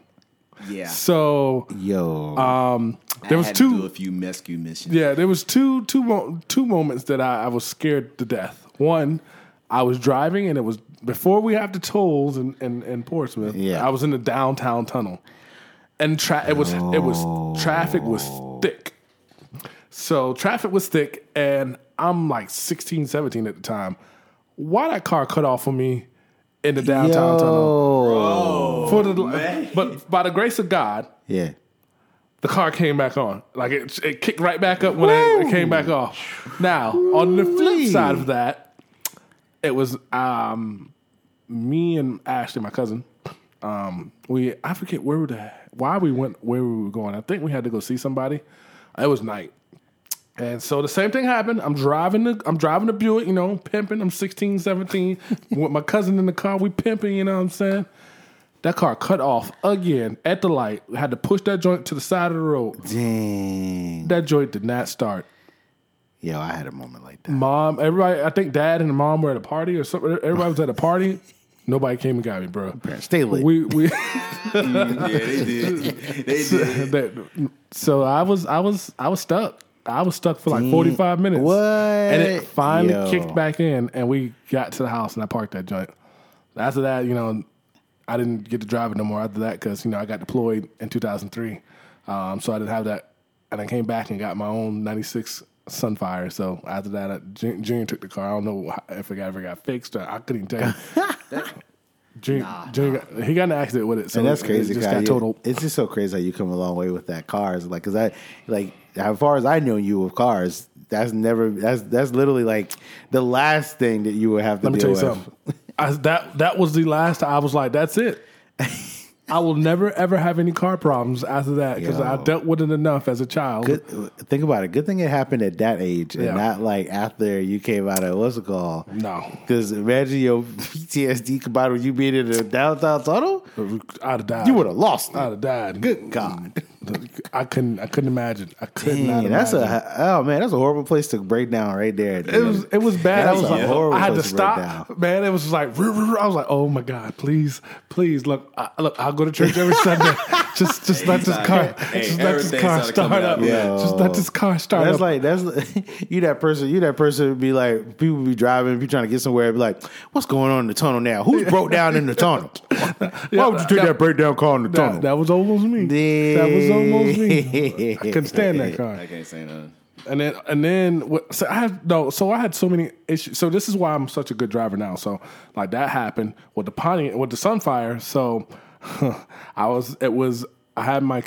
Yeah. So Yo. Um, there was I had two. To do a few rescue missions. Yeah, there was two two mo- two moments that I, I was scared to death. One, I was driving and it was before we have the tolls in, in, in Portsmouth. Yeah. I was in the downtown tunnel, and tra- it was it was traffic was thick. So traffic was thick, and I'm like 16, 17 at the time. Why that car cut off on me in the downtown tunnel? For the man. but by the grace of God, Yeah. the car came back on. Like it, it kicked right back up when I, it came back off. Now, on the flip side of that, it was um, me and Ashley, my cousin. Um, we I forget where we the why we went where we were going. I think we had to go see somebody. It was night. And so the same thing happened. I'm driving the I'm driving the Buick, you know, pimping. I'm 16, 17 with my cousin in the car. We pimping, you know what I'm saying? That car cut off again at the light. We had to push that joint to the side of the road. Dang. That joint did not start. Yo, I had a moment like that. Mom, everybody, I think dad and mom were at a party or something. Everybody was at a party. Nobody came and got me, bro. Parents, Stay lit. We we yeah, they did. They did. that, so I was I was I was stuck. I was stuck for like Dang. 45 minutes. What? And it finally Yo. kicked back in and we got to the house and I parked that joint. After that, you know, I didn't get to drive it no more after that because, you know, I got deployed in 2003. Um, so I didn't have that. And I came back and got my own 96 Sunfire. So after that, I, Junior took the car. I don't know if it ever got fixed or I couldn't even tell you. Junior, Junior got, he got an accident with it. So and that's it crazy. just got You- totaled. It's just so crazy how you come a long way with that cars. Like, cause I like as far as I know you with cars, that's never that's that's literally like the last thing that you would have to Let me deal tell you with. I, that that was the last. I was like, that's it. I will never ever have any car problems after that because I dealt with it enough as a child. Good, think about it. Good thing it happened at that age and Yeah. not like after you came out of what's it called? No, Because imagine your PTSD combined with you being in a downtown tunnel, I'd have died. you would have lost. I'd have died. Good God. I couldn't. I couldn't imagine. I could not. Dang, that's imagine. a oh man, that's a horrible place to break down right there. It was it was bad. That was was a like, horrible I had to place to break stop, man. It was just like I was like, oh my god, please, please look, I, look. I'll go to church every Sunday. just just let this car, Hey, just let this car start up. out. Yeah. Just let this car start That's up. like that's you that person. You that person would be like people would be driving, be trying to get somewhere. Be like, what's going on in the tunnel now? Who's broke down in the tunnel? Why would you take that- that breakdown car in the tunnel? that, that was almost me. That was almost me. I couldn't stand that car. I can't say nothing. And then and then what- so I had no so I had so many issues. So this is why I'm such a good driver now. So like that happened with the Pontiac with the Sunfire. So I was it was I had my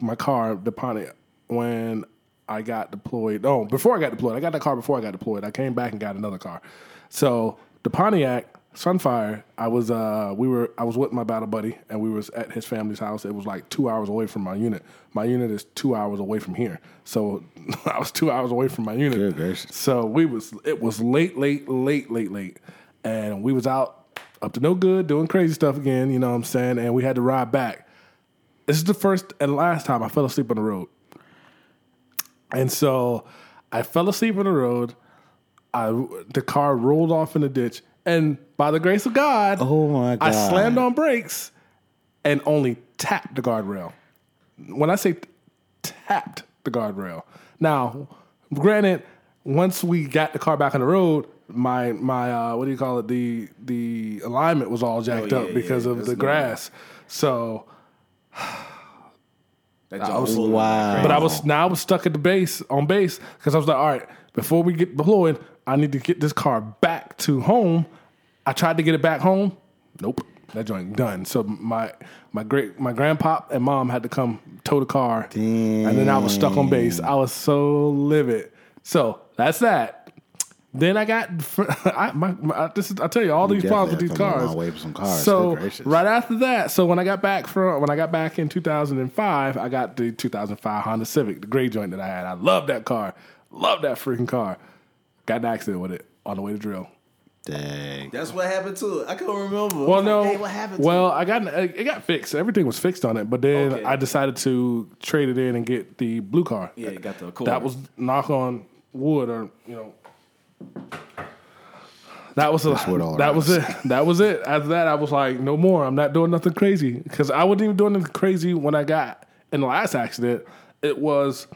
my car the Pontiac when I got deployed. Oh, before I got deployed, I got that car before I got deployed. I came back and got another car. So the Pontiac Sunfire, I was uh we were I was with my battle buddy and we was at his family's house. It was like two hours away from my unit. My unit is two hours away from here. So I was two hours away from my unit. So we was it was late, late, late, late, late. And we was out up to no good, doing crazy stuff again, you know what I'm saying? And we had to ride back. This is the first and last time I fell asleep on the road. And so I fell asleep on the road. I the car rolled off in the ditch, and by the grace of God, Oh my I slammed on brakes and only tapped the guardrail. When I say t- tapped the guardrail, now, granted, once we got the car back on the road, my my uh, what do you call it? The the alignment was all jacked yeah, up because yeah, of the normal. grass. So, That I was- jump wow. but I was now I was stuck at the base on base because I was like, all right, before we get deployed, I need to get this car back to home. I tried to get it back home. Nope, that joint done. So my my great my grandpa and mom had to come tow the car, and then I was stuck on base. I was so livid. So that's that. Then I got I, my, my, this is I tell you all these problems with these cars. come way with some cars. So right after that, so when I got back from when I got back in 2005, I got the 2005 Honda Civic, the gray joint that I had. I love that car, love that freaking car. Got an accident with it on the way to drill. Dang. That's what happened to it. I couldn't remember. Well, no, Hey, what happened? well, I got it got fixed. Everything was fixed on it, but then Okay. I decided to trade it in and get the blue car. yeah, you got the Accord. That was knock on wood or you know. That was a, wood all that around was it. That was it. After that, I was like, no more. I'm not doing nothing crazy because I wasn't even doing anything crazy when I got in the last accident. It was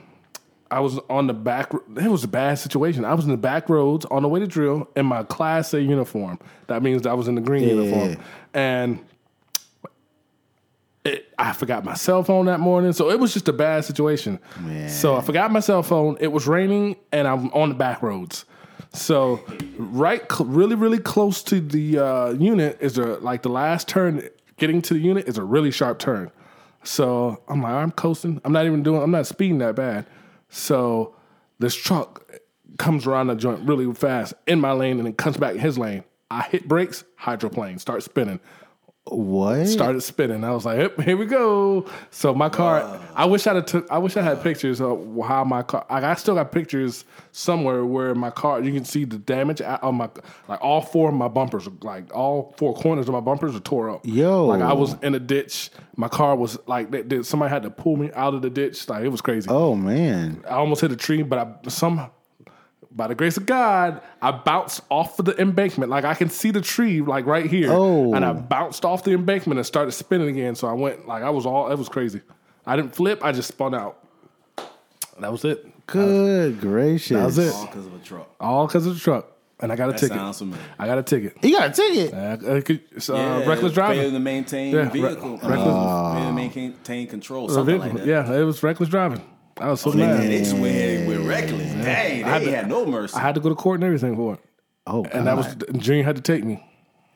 I was on the back. It was a bad situation. I was in the back roads on the way to drill in my Class A uniform. That means I was in the green Yeah. uniform, and it, I forgot my cell phone that morning. So it was just a bad situation. Man. So I forgot my cell phone. It was raining, and I'm on the back roads. So right, cl- really, really close to the uh, unit is a like the last turn. Getting to the unit is a really sharp turn. So I'm like, I'm coasting. I'm not even doing. I'm not speeding that bad. So this truck comes around the joint really fast in my lane, and then comes back in his lane. I hit brakes, hydroplane, start spinning What? started spinning. I was like, "Yep, here we go. So my car, I wish I had took. I wish I had pictures of how my car. I, I still got pictures somewhere where my car. You can see the damage on my like all four of my bumpers, like all four corners of my bumpers are tore up. Yo. like I was in a ditch. My car was like they, they- somebody had to pull me out of the ditch. Like it was crazy. Oh man. I almost hit a tree, but I some by the grace of God, I bounced off of the embankment. Like I can see the tree like right here. Oh. And I bounced off the embankment and started spinning again. So I went like I was all it was crazy. I didn't flip, I just spun out. That was it. Good gracious. That was it. all because of a truck. All because of the truck. And I got a That ticket. sounds familiar. I got a ticket. You got a ticket. I, I could, uh, Yeah, reckless Failure driving. to maintain Yeah, re- vehicle. reckless- uh, failure to maintain control. Uh, Something vehicle- like that. Yeah, it was reckless driving. I was so They, mad. they swear we're reckless. Dang, they had to- had no mercy. I had to go to court and everything for it. Oh, And that was Junior had to take me.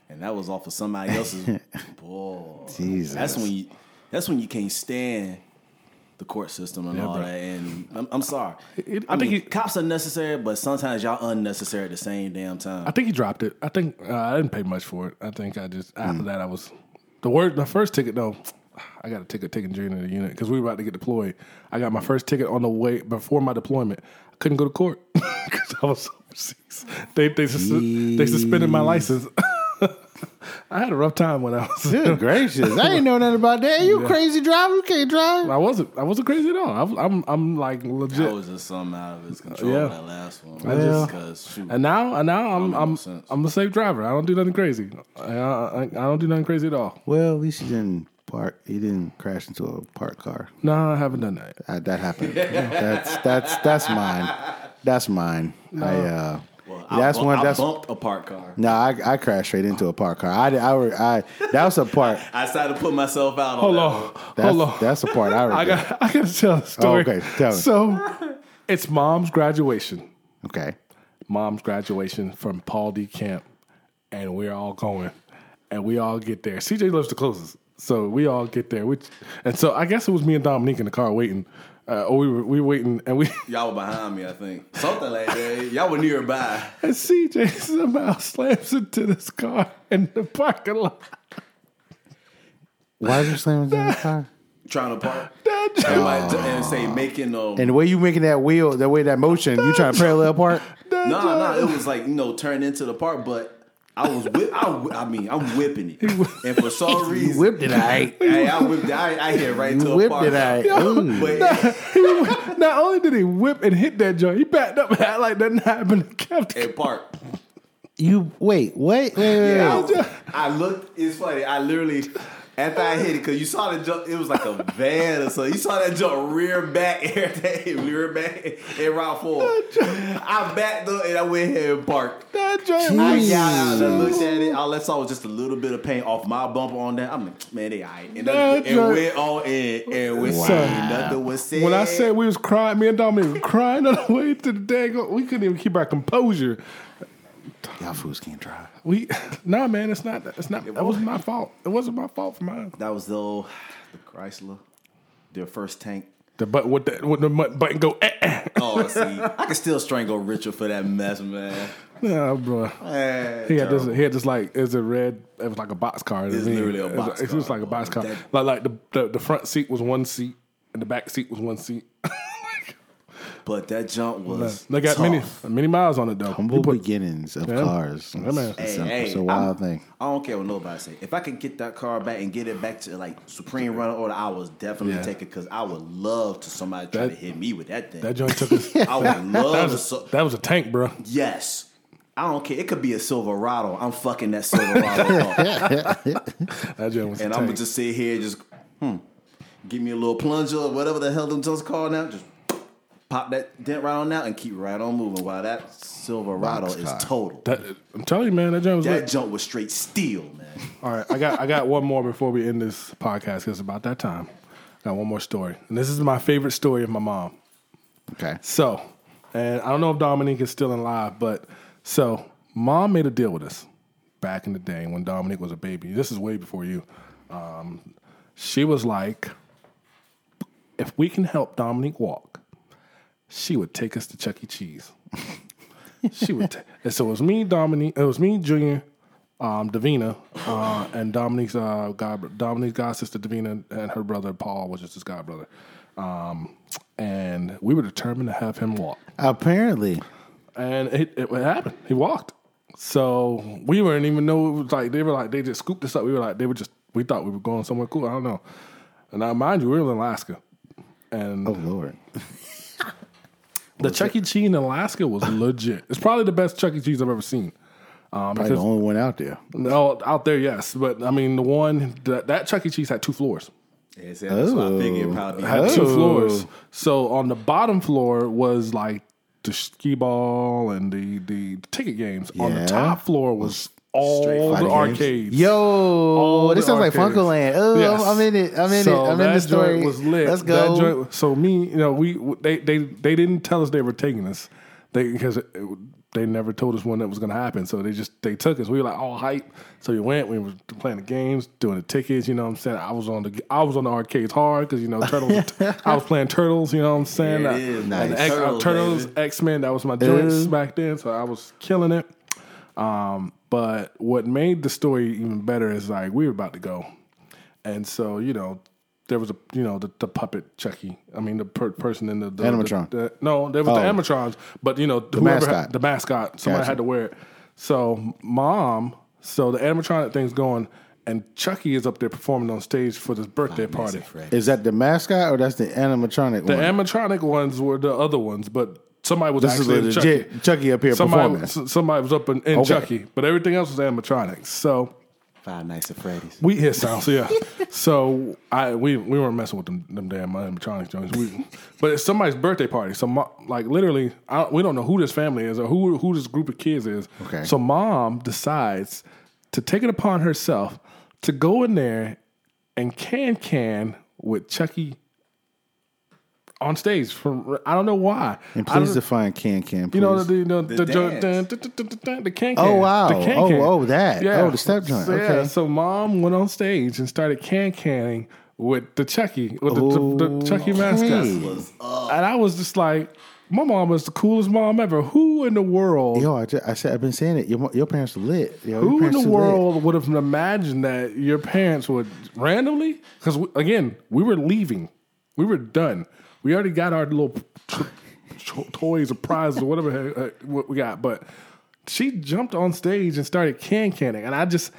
and that was off of somebody else's. Boy, Jesus. that's when you. That's when you can't stand the court system and Yeah, all bro. that. And I'm, I'm sorry. It- I, I think mean, he- cops are necessary, but sometimes y'all unnecessary at the same damn time. I think he dropped it. I think uh, I didn't pay much for it. I think I just after that I was the word. The first ticket though, I got a ticket taken during the unit because we were about to get deployed. I got my first ticket on the way before my deployment. I couldn't go to court because I was overseas. They they, sus- they suspended my license. I had a rough time when I was. Good gracious. I ain't know nothing about that. You crazy driver? You can't drive. I wasn't. I wasn't crazy at all. I'm. I'm, I'm like legit. That was just something out of his control. Yeah. That last one. I just- because shoot, And now, and now I'm Common I'm. I'm a safe driver. I don't do nothing crazy. I, I, I don't do nothing crazy at all. Well, at least you didn't park. You didn't crash into a parked car. No, I haven't done that. Uh, that happened. that's that's that's mine. That's mine. I uh, I that's bump- one. I That's bumped a parked car. no. I I crashed straight into a parked car. I I, I, I that was a part. I decided to put myself out. Hold on. on. That's, hold on. that's the part I I got I got to tell a story. Oh, okay, tell me. So, it's mom's graduation. okay. Mom's graduation from Paul D Camp, and we're all going, and we all get there. CJ lives the closest, so we all get there. Which, and so I guess it was me and Dominique in the car waiting. Uh, or we were we were waiting, and we Y'all were behind me, I think. Something like that. Y'all were nearby. and CJ somehow slams into this car in the parking lot. Why did you slam into the car? Trying to park. That joke- Everybody and say making um And the way you making that wheel, the way that motion, you trying to parallel park. that No, joke- no, it was like you know turned into the park, but I was whip. I, whi- I mean, I'm whipping it, and for some reason, You whipped it, all right. Hey, I whipped. it. I, I hit right You to a whipped park. it, all right. Ooh. But He not only did he whip and hit that joint, he backed up and act like nothing happened and kept at park. You wait, wait, wait, wait. Yeah, wait. I, I looked. It's funny. I literally. After I hit it, because you saw the jump, it was like a van or something. You saw that jump rear back, everything, rear back, and route forward. I backed up and I went ahead and parked. that joint. I was- got out and looked at it. All I saw was just a little bit of paint off my bumper on that. I'm like, man, they all right. And, That that, and joint- went on in and we Wow. said nothing was said. When I said we was crying, me and Dominique was crying on the way to the day. We couldn't even keep our composure. Y'all fools can't drive. We, nah, man, it's not. It's not. That wasn't my fault. It wasn't my fault for mine. that was the old the Chrysler, their first tank. The button with the with the button go. Eh, eh. Oh, see, I can still strangle Richard for that mess, man. Nah, bro. Man, He had this. He had this like. It's a red. It was like a box car. It's literally a box It's just car, like a box car. That- Like like the, the the front seat was one seat and the back seat was one seat. But that jump was. they got tough. many many miles on it though. Humble He put- beginnings of Yeah. cars. Yeah, man. It's, Hey, a, hey, it's a wild I'm- thing. I don't care what nobody say. If I can get that car back and get it back to like Supreme Runner Order, I was definitely Yeah. take it because I would love to somebody try That- to hit me with that thing. That joint took us. I would love to. was So, that was a tank, bro. yes. I don't care. It could be a Silverado. I'm fucking that Silverado up. That joint was And I'm gonna just sit here and just hmm, give me a little plunger or whatever the hell them just called now. Just pop that dent right on out and keep right on moving while that Silverado is total. That, I'm telling you, man, that joint was that lit. jump was straight steel, man. All right, I got I got one more before we end this podcast because it's about that time. I Got one more story, and this is my favorite story of my mom. Okay. So, and I don't know if Dominique is still alive, but so mom made a deal with us back in the day when Dominique was a baby. This is way before you. Um, she was like, if we can help Dominique walk, she would take us to Chuck E. Cheese. she would, ta- and so it was me, Dominique. It was me, Junior, um, Davina, uh, and Dominique's uh, god, Dominique's god sister Davina, and her brother Paul, which is his god brother. Um, and we were determined to have him walk, Apparently, and it, it happened. He walked. So we weren't even know it was like they were like they just scooped us up. We were like they were just we thought we were going somewhere cool. I don't know. And now mind you, we were in Alaska, and oh lord, the Chuck E. Cheese in Alaska was legit. It's probably the best Chuck E. Cheese I've ever seen. Um, probably the only one out there. no, out there, yes, but I mean the one that, that Chuck E. Cheese had two floors. Yeah, see, that's why I figured probably Had had two Oh. floors. So on the bottom floor was like the skee ball and the the ticket games. On the top floor was all Straight the fighting games. arcades. Yo, All this the sounds like arcades. Funkoland. Oh, Yes. I'm in it. I'm in so it. I'm in that the story. joint was lit. Let's That go. joint- so me, you know, we they they they didn't tell us they were taking us. They because it, it- they never told us when that was going to happen. So they just they took us. We were like all hype. So we went. We were playing the games, doing the tickets. You know what I'm saying? I was on the I was on the arcades hard because you know turtles. I was playing turtles. You know what I'm saying? Yeah, Uh, it is. and Nice. X- uh, Turtles, turtles, baby. X Men. That was my joints back then. So I was killing it. Um, but what made the story even better is like we were about to go, and so you know there was a you know the, the puppet Chucky. I mean the per- person in the, the Animatron. the- the- no, there was the Oh. animatrons, but you know the whoever mascot. had, the mascot. Somebody Gotcha. had to wear it. So mom, so the animatronic thing's going, and Chucky is up there performing on stage for this birthday party. Is that the mascot or that's the animatronic The one? animatronic ones were the other ones, but somebody was this is actually a in Chucky. legit Chucky. up here Somebody, performing. s- somebody was up in, in Okay. Chucky, but everything else was animatronics. So Five Nights at Freddy's. we hit sounds, yeah. so I we we weren't messing with them them damn animatronics joints. We, but it's somebody's birthday party. So mo- like literally, I, we don't know who this family is or who who this group of kids is. Okay. So mom decides to take it upon herself to go in there and can can with Chucky on stage from I don't know why. and please define can can. you know the you know, the, the can Oh, wow. the can Oh, oh, oh, that. Oh, the step joint. So, yeah, Okay. so mom went on stage and started can canning with the Chucky with the, the, the oh, Chucky mascot, Okay. Was up. and I was just like, my mom was the coolest mom ever. Who in the world? Yo, I, ju- I said I've been saying it. Your, your parents are lit. Yo, who in the are lit. world would have imagined that your parents would randomly? Because again, we were leaving, we were done. We already got our little toys or prizes or whatever uh, what we got, but she jumped on stage and started can canning, and I just.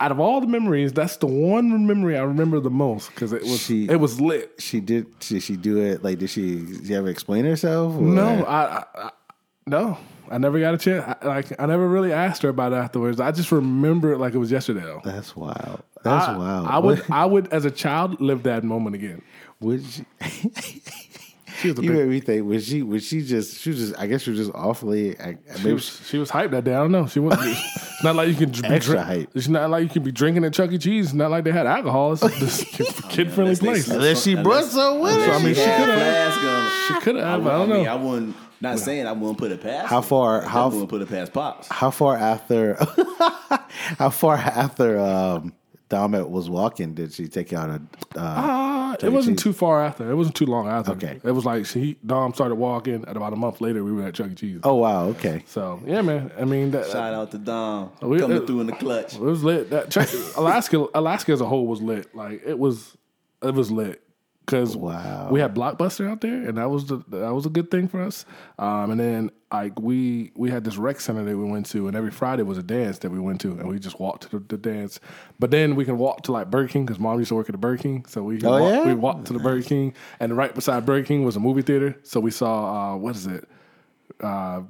Out of all the memories, that's the one memory I remember the most because it was She- it was lit. She did. Did she do it? Like, did she? Did she ever explain herself? or- No, I, I, I no, I never got a chance. I, like I never really asked her about it afterwards. I just remember it like it was yesterday. Though. That's wild. That's I, wild. I would, I would, as a child, live that moment again. Would she, She was a you big, made me think. Was she? Was she just? She was just. I guess she was just awfully. I, she was, she was hyped that day. I don't know. She was. it's not like you can be Extra drink, hype. It's not like you can be drinking at Chuck E. Cheese. It's not like they had alcohol. It's this kid friendly Unless they place. smoke- Unless she brought some with So, her. I mean, she could have. flask of- She could have. I, would- don't know. I wouldn't. Not saying I wouldn't put it past. How her. far- I how- wouldn't put it past pops. How far after? how far after um, Damet was walking did she take you out of? Uh, Uh, it wasn't Cheese? too far after. It wasn't too long after. Okay. It was like she Dom started walking, and about a month later, we were at Chuck E. Cheese. oh wow. Okay. So yeah, man. I mean, that, Shout out to Dom We- coming uh, through in the clutch. It was lit. That Alaska, Alaska as a whole was lit. Like it was, it was lit because Wow. we had Blockbuster out there, and that was the that was a good thing for us. Um, and then like we we had this rec center that we went to, and every Friday was a dance that we went to, and we just walked to the, the dance. But then we can walk to like Burger King because mom used to work at the Burger King, so we Oh, walk, yeah? we walked to the Burger King, and right beside Burger King was a movie theater. So we saw uh, what is it? uh,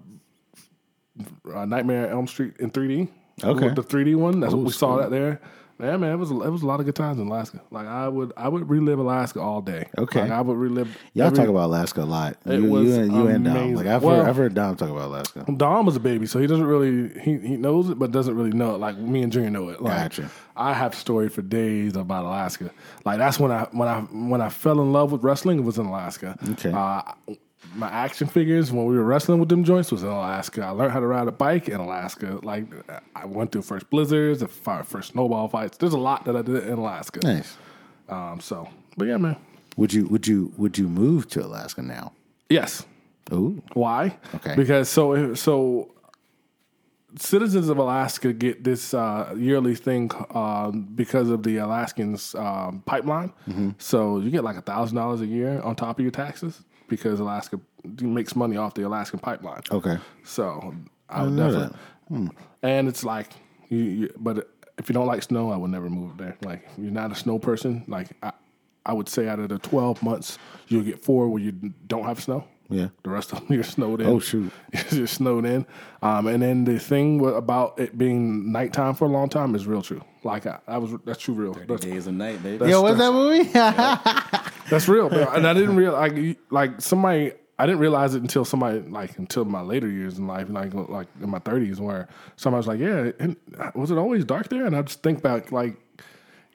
Nightmare Elm Street in 3D. Okay. the 3D one. That's what we saw that there. Yeah, man, it was it was a lot of good times in Alaska. Like I would I would relive Alaska all day. Okay. like, I would relive. Y'all every- talk about Alaska a lot. It You, was you and you and Dom. Like I've Well- heard, I've heard Dom talk about Alaska. Dom was a baby, so he doesn't really he he knows it, but doesn't really know it. Like me and Junior know it. Like, Gotcha. I have story for days about Alaska. Like that's when I when I when I fell in love with wrestling. It was in Alaska. Okay. Uh, my action figures when we were wrestling with them joints was in Alaska. I learned how to ride a bike in Alaska. Like I went through first blizzards, the first snowball fights. There's a lot that I did in Alaska. Nice. Um, so, but yeah, man. Would you would you would you move to Alaska now? Yes. Ooh. Why? Okay. Because so so citizens of Alaska get this uh, yearly thing um, because of the Alaskans um, pipeline. Mm-hmm. So you get like a thousand dollars a year on top of your taxes because Alaska makes money off the Alaskan pipeline. Okay. So I would know definitely. Hmm. And it's like, you, you, but if you don't like snow, I would never move there. Like, if you're not a snow person. Like, I, I would say out of the 12 months, you'll get four where you don't have snow. Yeah. The rest of them, you're snowed in. Oh, shoot. you're snowed in. Um, and then the thing about it being nighttime for a long time is real true. Like, I, I was that's true real. That's, Days and night, baby. Yo, what's that movie? that's real. bro. And I didn't realize, like, like somebody, I didn't realize it until somebody, like, until my later years in life, like, like in my 30s, where somebody was like, yeah, and was it always dark there? And I just think back, like,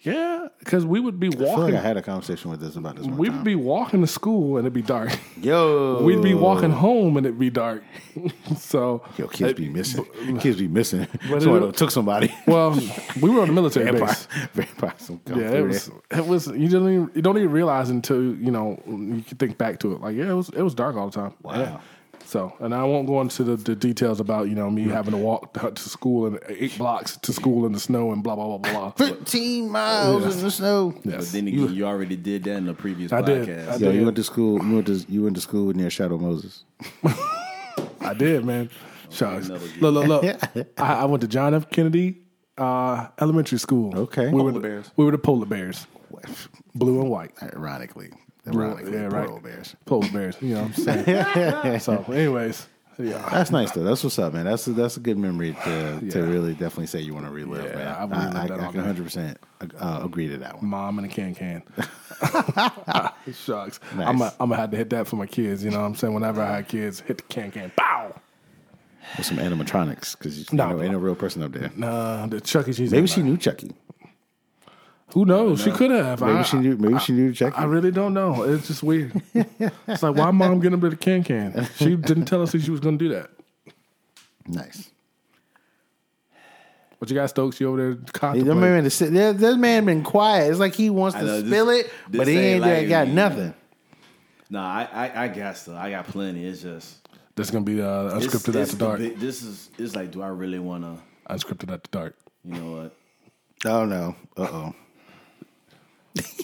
Yeah, because we would be I feel like walking. I had a conversation with this about this one We'd time. be walking to school and it'd be dark. Yo, We'd be walking home and it'd be dark. so, Yo, kids be missing. Kids be missing. But Somebody it- took somebody. well, we were on the military Vampire, base. vampire. Some Yeah, it was. It was. You don't even you don't even realize until you know you can think back to it. Like yeah, it was. It was dark all the time. Wow. Yeah. So, and I won't go into the, the details about you know me having to walk to to school and eight blocks to school in the snow and blah blah blah blah. blah. Fifteen miles Yes. in the snow. But then again, you, already did that in the previous I did. podcast. I Yo, did. you went to school. You went to you went to school near Shadow Moses. I did, man. Shucks. another Look, look, look. I, I went to John F. Kennedy uh, Elementary School. Okay. we were Polar the, bears. We were the polar bears, blue and white. Ironically, ironically, yeah, right. Polar bears. Polar bears. You know what I'm saying? so, anyways, yeah. That's nice though. That's what's up, man. That's a, that's a good memory to, to really definitely say you want to relive. Yeah, man. I would I, that I, all can 100 percent uh, agree to that one. Mom and a can can. Shucks. Nice. I'm gonna I'm have to hit that for my kids. You know what I'm saying? Whenever I had kids, hit the can can. Bow. With some animatronics because you No, know, ain't no real person up there. Nah, the Chuck E. Cheese. Maybe she knew Chucky. Who knows? She could have. Maybe I, she knew. Maybe she knew Chucky. I really don't know. It's just weird. it's like why mom getting rid of can can? She didn't tell us that she was going to do that. nice. But you got Stokes, you over there That contemplating. man, that, that man been quiet. It's like he wants I to know, this- spill it, this but he ain't ain't like got me. nothing. No, I, I, I got stuff. I got plenty. It's just This going to be uh, it's, unscripted it's after the dark. big- this is it's like, do I really want to? Unscripted after dark. You know what? Oh no. Uh oh.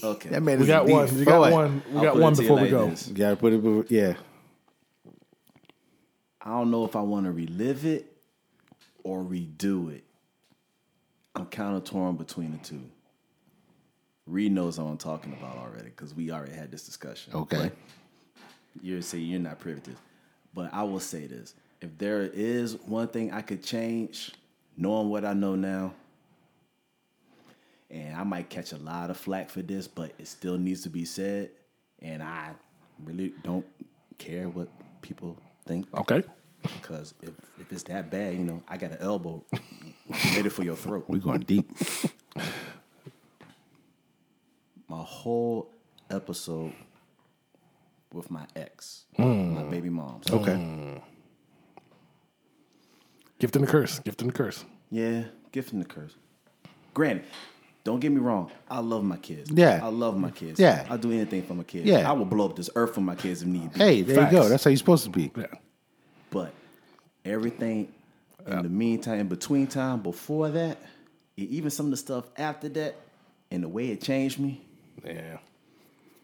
Okay, That man We is got deep one. We got poet. one. We I'll got put it one to you before we like go. this. You gotta put it. before- Yeah. I don't know if I want to relive it or redo it. I'm kind of torn between the two. Reed knows what I'm talking about already because we already had this discussion. Okay. But You're saying you're not privy to this. But I will say this. If there is one thing I could change, knowing what I know now, and I might catch a lot of flack for this, but it still needs to be said. And I really don't care what people think. Okay. Because if, if it's that bad, you know, I got an elbow ready for your throat. We're going deep. My whole episode with my ex, hmm. my baby mom. So, Okay. Gift and the curse. Gift and the curse. Yeah, gift and the curse. Granted, don't get me wrong. I love my kids. Yeah. I love my kids. Yeah. I'll do anything for my kids. Yeah. I will blow up this earth for my kids if need be. Hey, there you go. That's how you're supposed to be. Yeah. But everything in the meantime, in between time, before that, even some of the stuff after that, and the way it changed me, Yeah.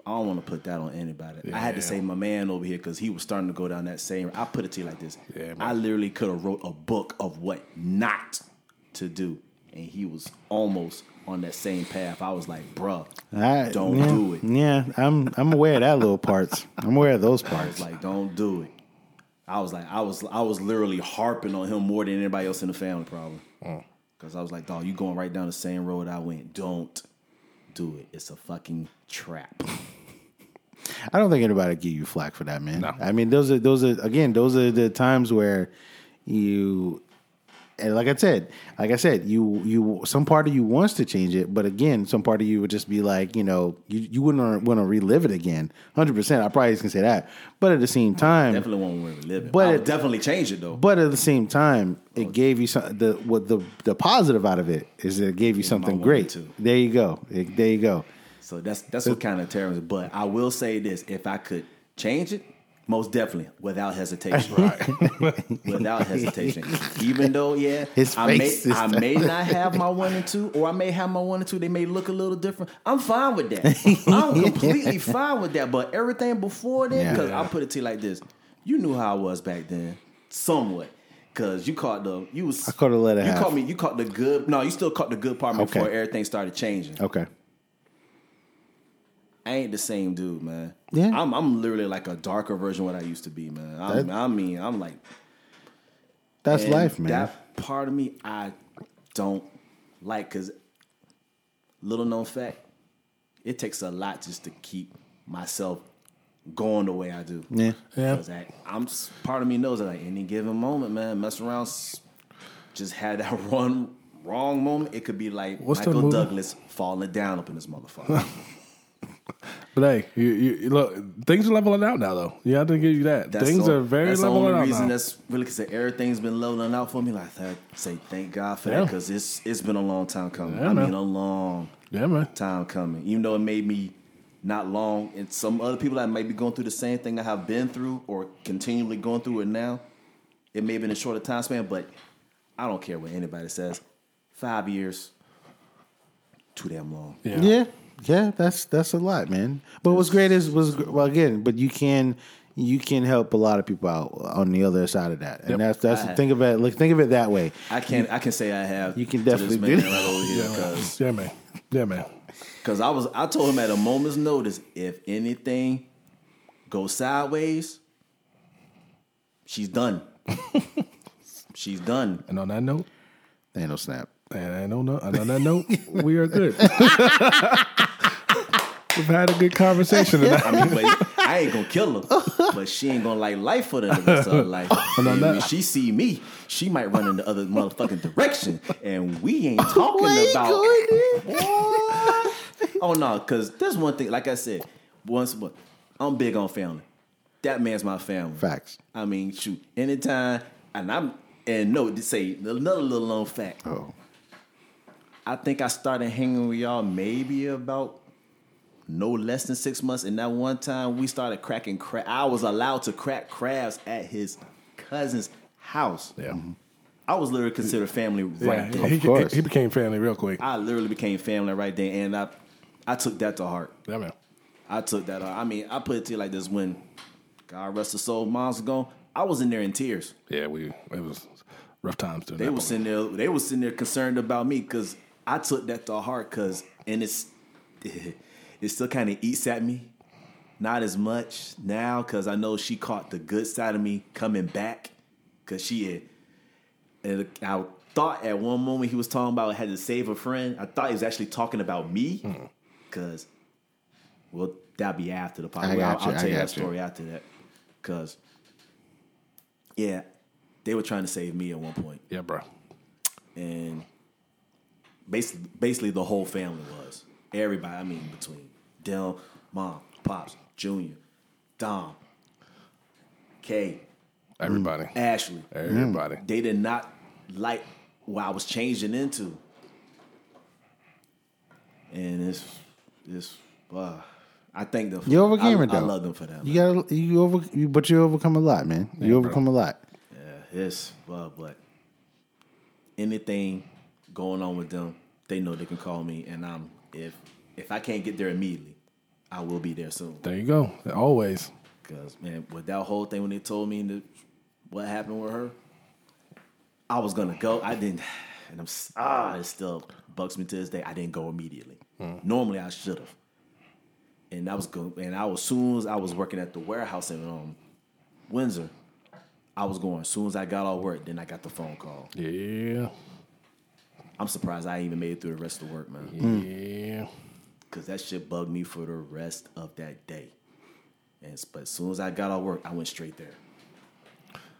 I don't want to put that on anybody. I had to say my man over here because he was starting to go down that same. I put it to you like this: Yeah. I literally could have wrote a book of what not to do, and he was almost on that same path. I was like, bruh, I, don't yeah, do it. Yeah, I'm I'm aware of that little parts. I'm aware of those I parts. was like, don't do it. I was like, I was, I was literally harping on him more than anybody else in the family, probably. Mm. Because I was like, dog, you going right down the same road I went. Don't do it. It's a fucking trap. I don't think anybody give you flack for that, man. No. I mean, those are those are again, those are the times where you and like I said, like I said, you you some part of you wants to change it, but again, some part of you would just be like, you know, you, you wouldn't want to relive it again. Hundred percent, I probably can say that. But at the same time, Definitely won't want to live it. But it- definitely change it though. But at the same time, it oh, gave you some the what the the positive out of it is that it gave you something great. There you go. It- there you go. So that's that's what kind of terrorism. But I will say this: if I could change it, most definitely, without hesitation. Right. without hesitation. Even though, yeah, His I may I may not have my one and two, or I may have my one and two. They may look a little different. I'm fine with that. I'm completely fine with that. But everything before then, Yeah. because I'll put it to you like this: you knew how I was back then, somewhat. Cause you caught the you was I caught a letter You half. caught me. You caught the good. No, you still caught the good part before everything started changing. Okay. I ain't the same dude, man. Yeah. I'm I'm literally like a darker version of what I used to be, man. I'm, That- I mean, I'm like That's life, man. That part of me I don't like because little known fact, it takes a lot just to keep myself going the way I do. yeah. Yeah. 'Cause I, I'm part of me knows that like any given moment, man, mess around, just had that run wrong moment, it could be like What's Michael? Douglas falling down up in this motherfucker. But hey, you, you, you look, things are leveling out now, though. Yeah, I didn't give you that. That's things the- are very That's the only out reason now. that's really because everything's been leveling out for me. Like I say, thank God for Yeah. that because it's it's been a long time coming. Yeah, I man. mean, a long yeah, man. time coming. Even though it made me not long, and some other people that might be going through the same thing I have been through or continually going through it now, it may have been a shorter time span, but I don't care what anybody says. Five years, too damn long. Yeah. Yeah, yeah, that's that's a lot, man. But what's great is was well again, but you can you can help a lot of people out on the other side of that, and Yep. that's that's I- think of it like think of it that way. I can I can say I have. You can definitely man do right over here 'cause- Yeah, man. Yeah, man. Cause I was I told him at a moment's notice, if anything goes sideways, she's done. she's done. And on that note, Ain't no snap. And I don't know. On that note, we are good. We've had a good conversation tonight. I mean, but I ain't gonna kill her, but she ain't gonna like life for the rest of her life. And when she see me, she might run in the other motherfucking direction, and we ain't talking about. oh no, because there's one thing. Like I said, once but I'm big on family. That man's my family. Facts. I mean, shoot, anytime, and I'm and no, to say another little known fact. Oh, I think I started hanging with y'all maybe about no less than six months. And that one time we started cracking crab. I was allowed to crack crabs at his cousin's house. yeah. Mm-hmm. I was literally considered family right Yeah, there. he, course. he became family real quick. I literally became family right there, and I, I took that to heart. Yeah, man. I took that. to heart. I mean, I put it to you like this: when God rest his soul, mom's gone. I was in there in tears. Yeah, we it was rough times They were sitting there. They were sitting there concerned about me because I took that to heart. Because and it's it still kind of eats at me. Not as much now because I know she caught the good side of me coming back. Because she had, and I thought at one moment he was talking about had to save a friend. I thought he was actually talking about me. Hmm. Because, well, that'll be after the podcast. I got I'll, you, I'll tell you that got you. story after that. Because, yeah, they were trying to save me at one point Yeah, bro. and basically, basically the whole family was everybody. I mean, between Del, Mom, Pops, Junior, Dom, Kay, Everybody. Ashley. Everybody. They did not like what I was changing into, and it's it's. Uh, I think the you overcame I, it though. I love them for that. You man. got you over, you, but you overcome a lot, man. You bro. overcome a lot. Yeah, it's well, but anything going on with them, they know they can call me, and I'm if if I can't get there immediately, I will be there soon. There you go. Always. Cause man, with that whole thing when they told me that what happened with her, I was gonna go. I didn't, and I'm ah, it still bugs me to this day. I didn't go immediately. Normally I should have, and I was going. And I was soon as I was working at the warehouse in um, Windsor, I was going. As soon as I got off work, then I got the phone call. Yeah. I'm surprised I even made it through the rest of the work, man. Yeah. Cause that shit bugged me for the rest of that day. And but as soon as I got off work, I went straight there.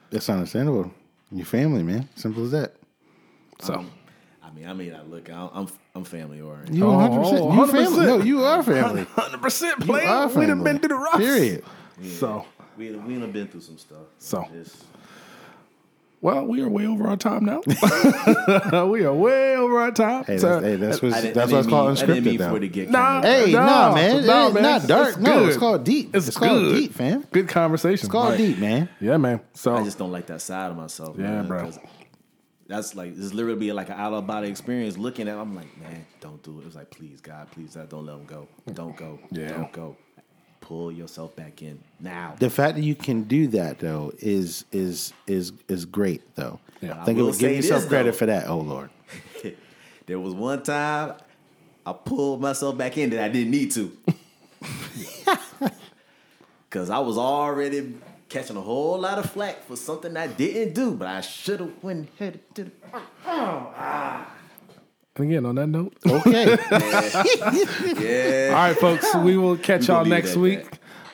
That's understandable. Your family, man. Simple as that. So Um, I mean, I mean, I look, I'm I'm, I'm family oriented. You Oh, 100. percent oh, You family. No, you are family. hundred percent You We done family. been through the rough. Period. So We we done been through some stuff. So. It's- well, we are way over our time now. we are way over our time. Hey, So- that's, hey, that's what's that's what's didn't called mean- I didn't unscripted mean for it to get Nah, Hey, No, nah, man. no, It's man. not dark. It's no, it's called deep. It's It's, called good. deep, fam. Good conversation. It's called deep, man. Yeah, man. So I just don't like that side of myself. Yeah, man, bro. 'cause That's like this literally be like an out of body experience. Looking at, I'm like, man, don't do it. It's like, please, God, please, God, don't let him go. Don't go. Yeah. Don't go. Pull yourself back in now. The fact that you can do that though is is is is great though. Yeah. Think I will of give yourself this, credit though. for that. Oh Lord. there was one time I pulled myself back in that I didn't need to. Cause I was already catching a whole lot of flack for something I didn't do, but I should have went headed to oh, the ah. And again, on that note, Okay. Yeah. all right, folks, we will catch y'all next at week.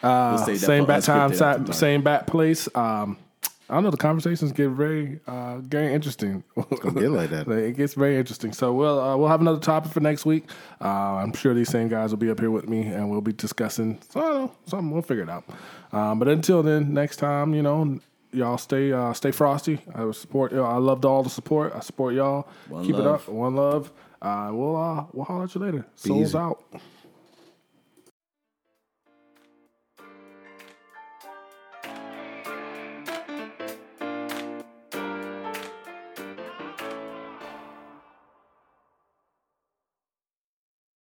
We'll Uh, save that same for bat time, unscripted sa- after dark. same bat place. Um, I don't know the conversations get very, uh, very interesting. gonna get like that. it gets very interesting. So we'll uh, we'll have another topic for next week. Uh, I'm sure these same guys will be up here with me, and we'll be discussing. So I don't know, something. We'll figure it out. Um, but until then, next time, you know, y'all stay uh, stay frosty. I support. I loved all the support. I support y'all. One Keep love. it up. One love. Uh, we'll uh, we'll holler at you later. Souls easy. out.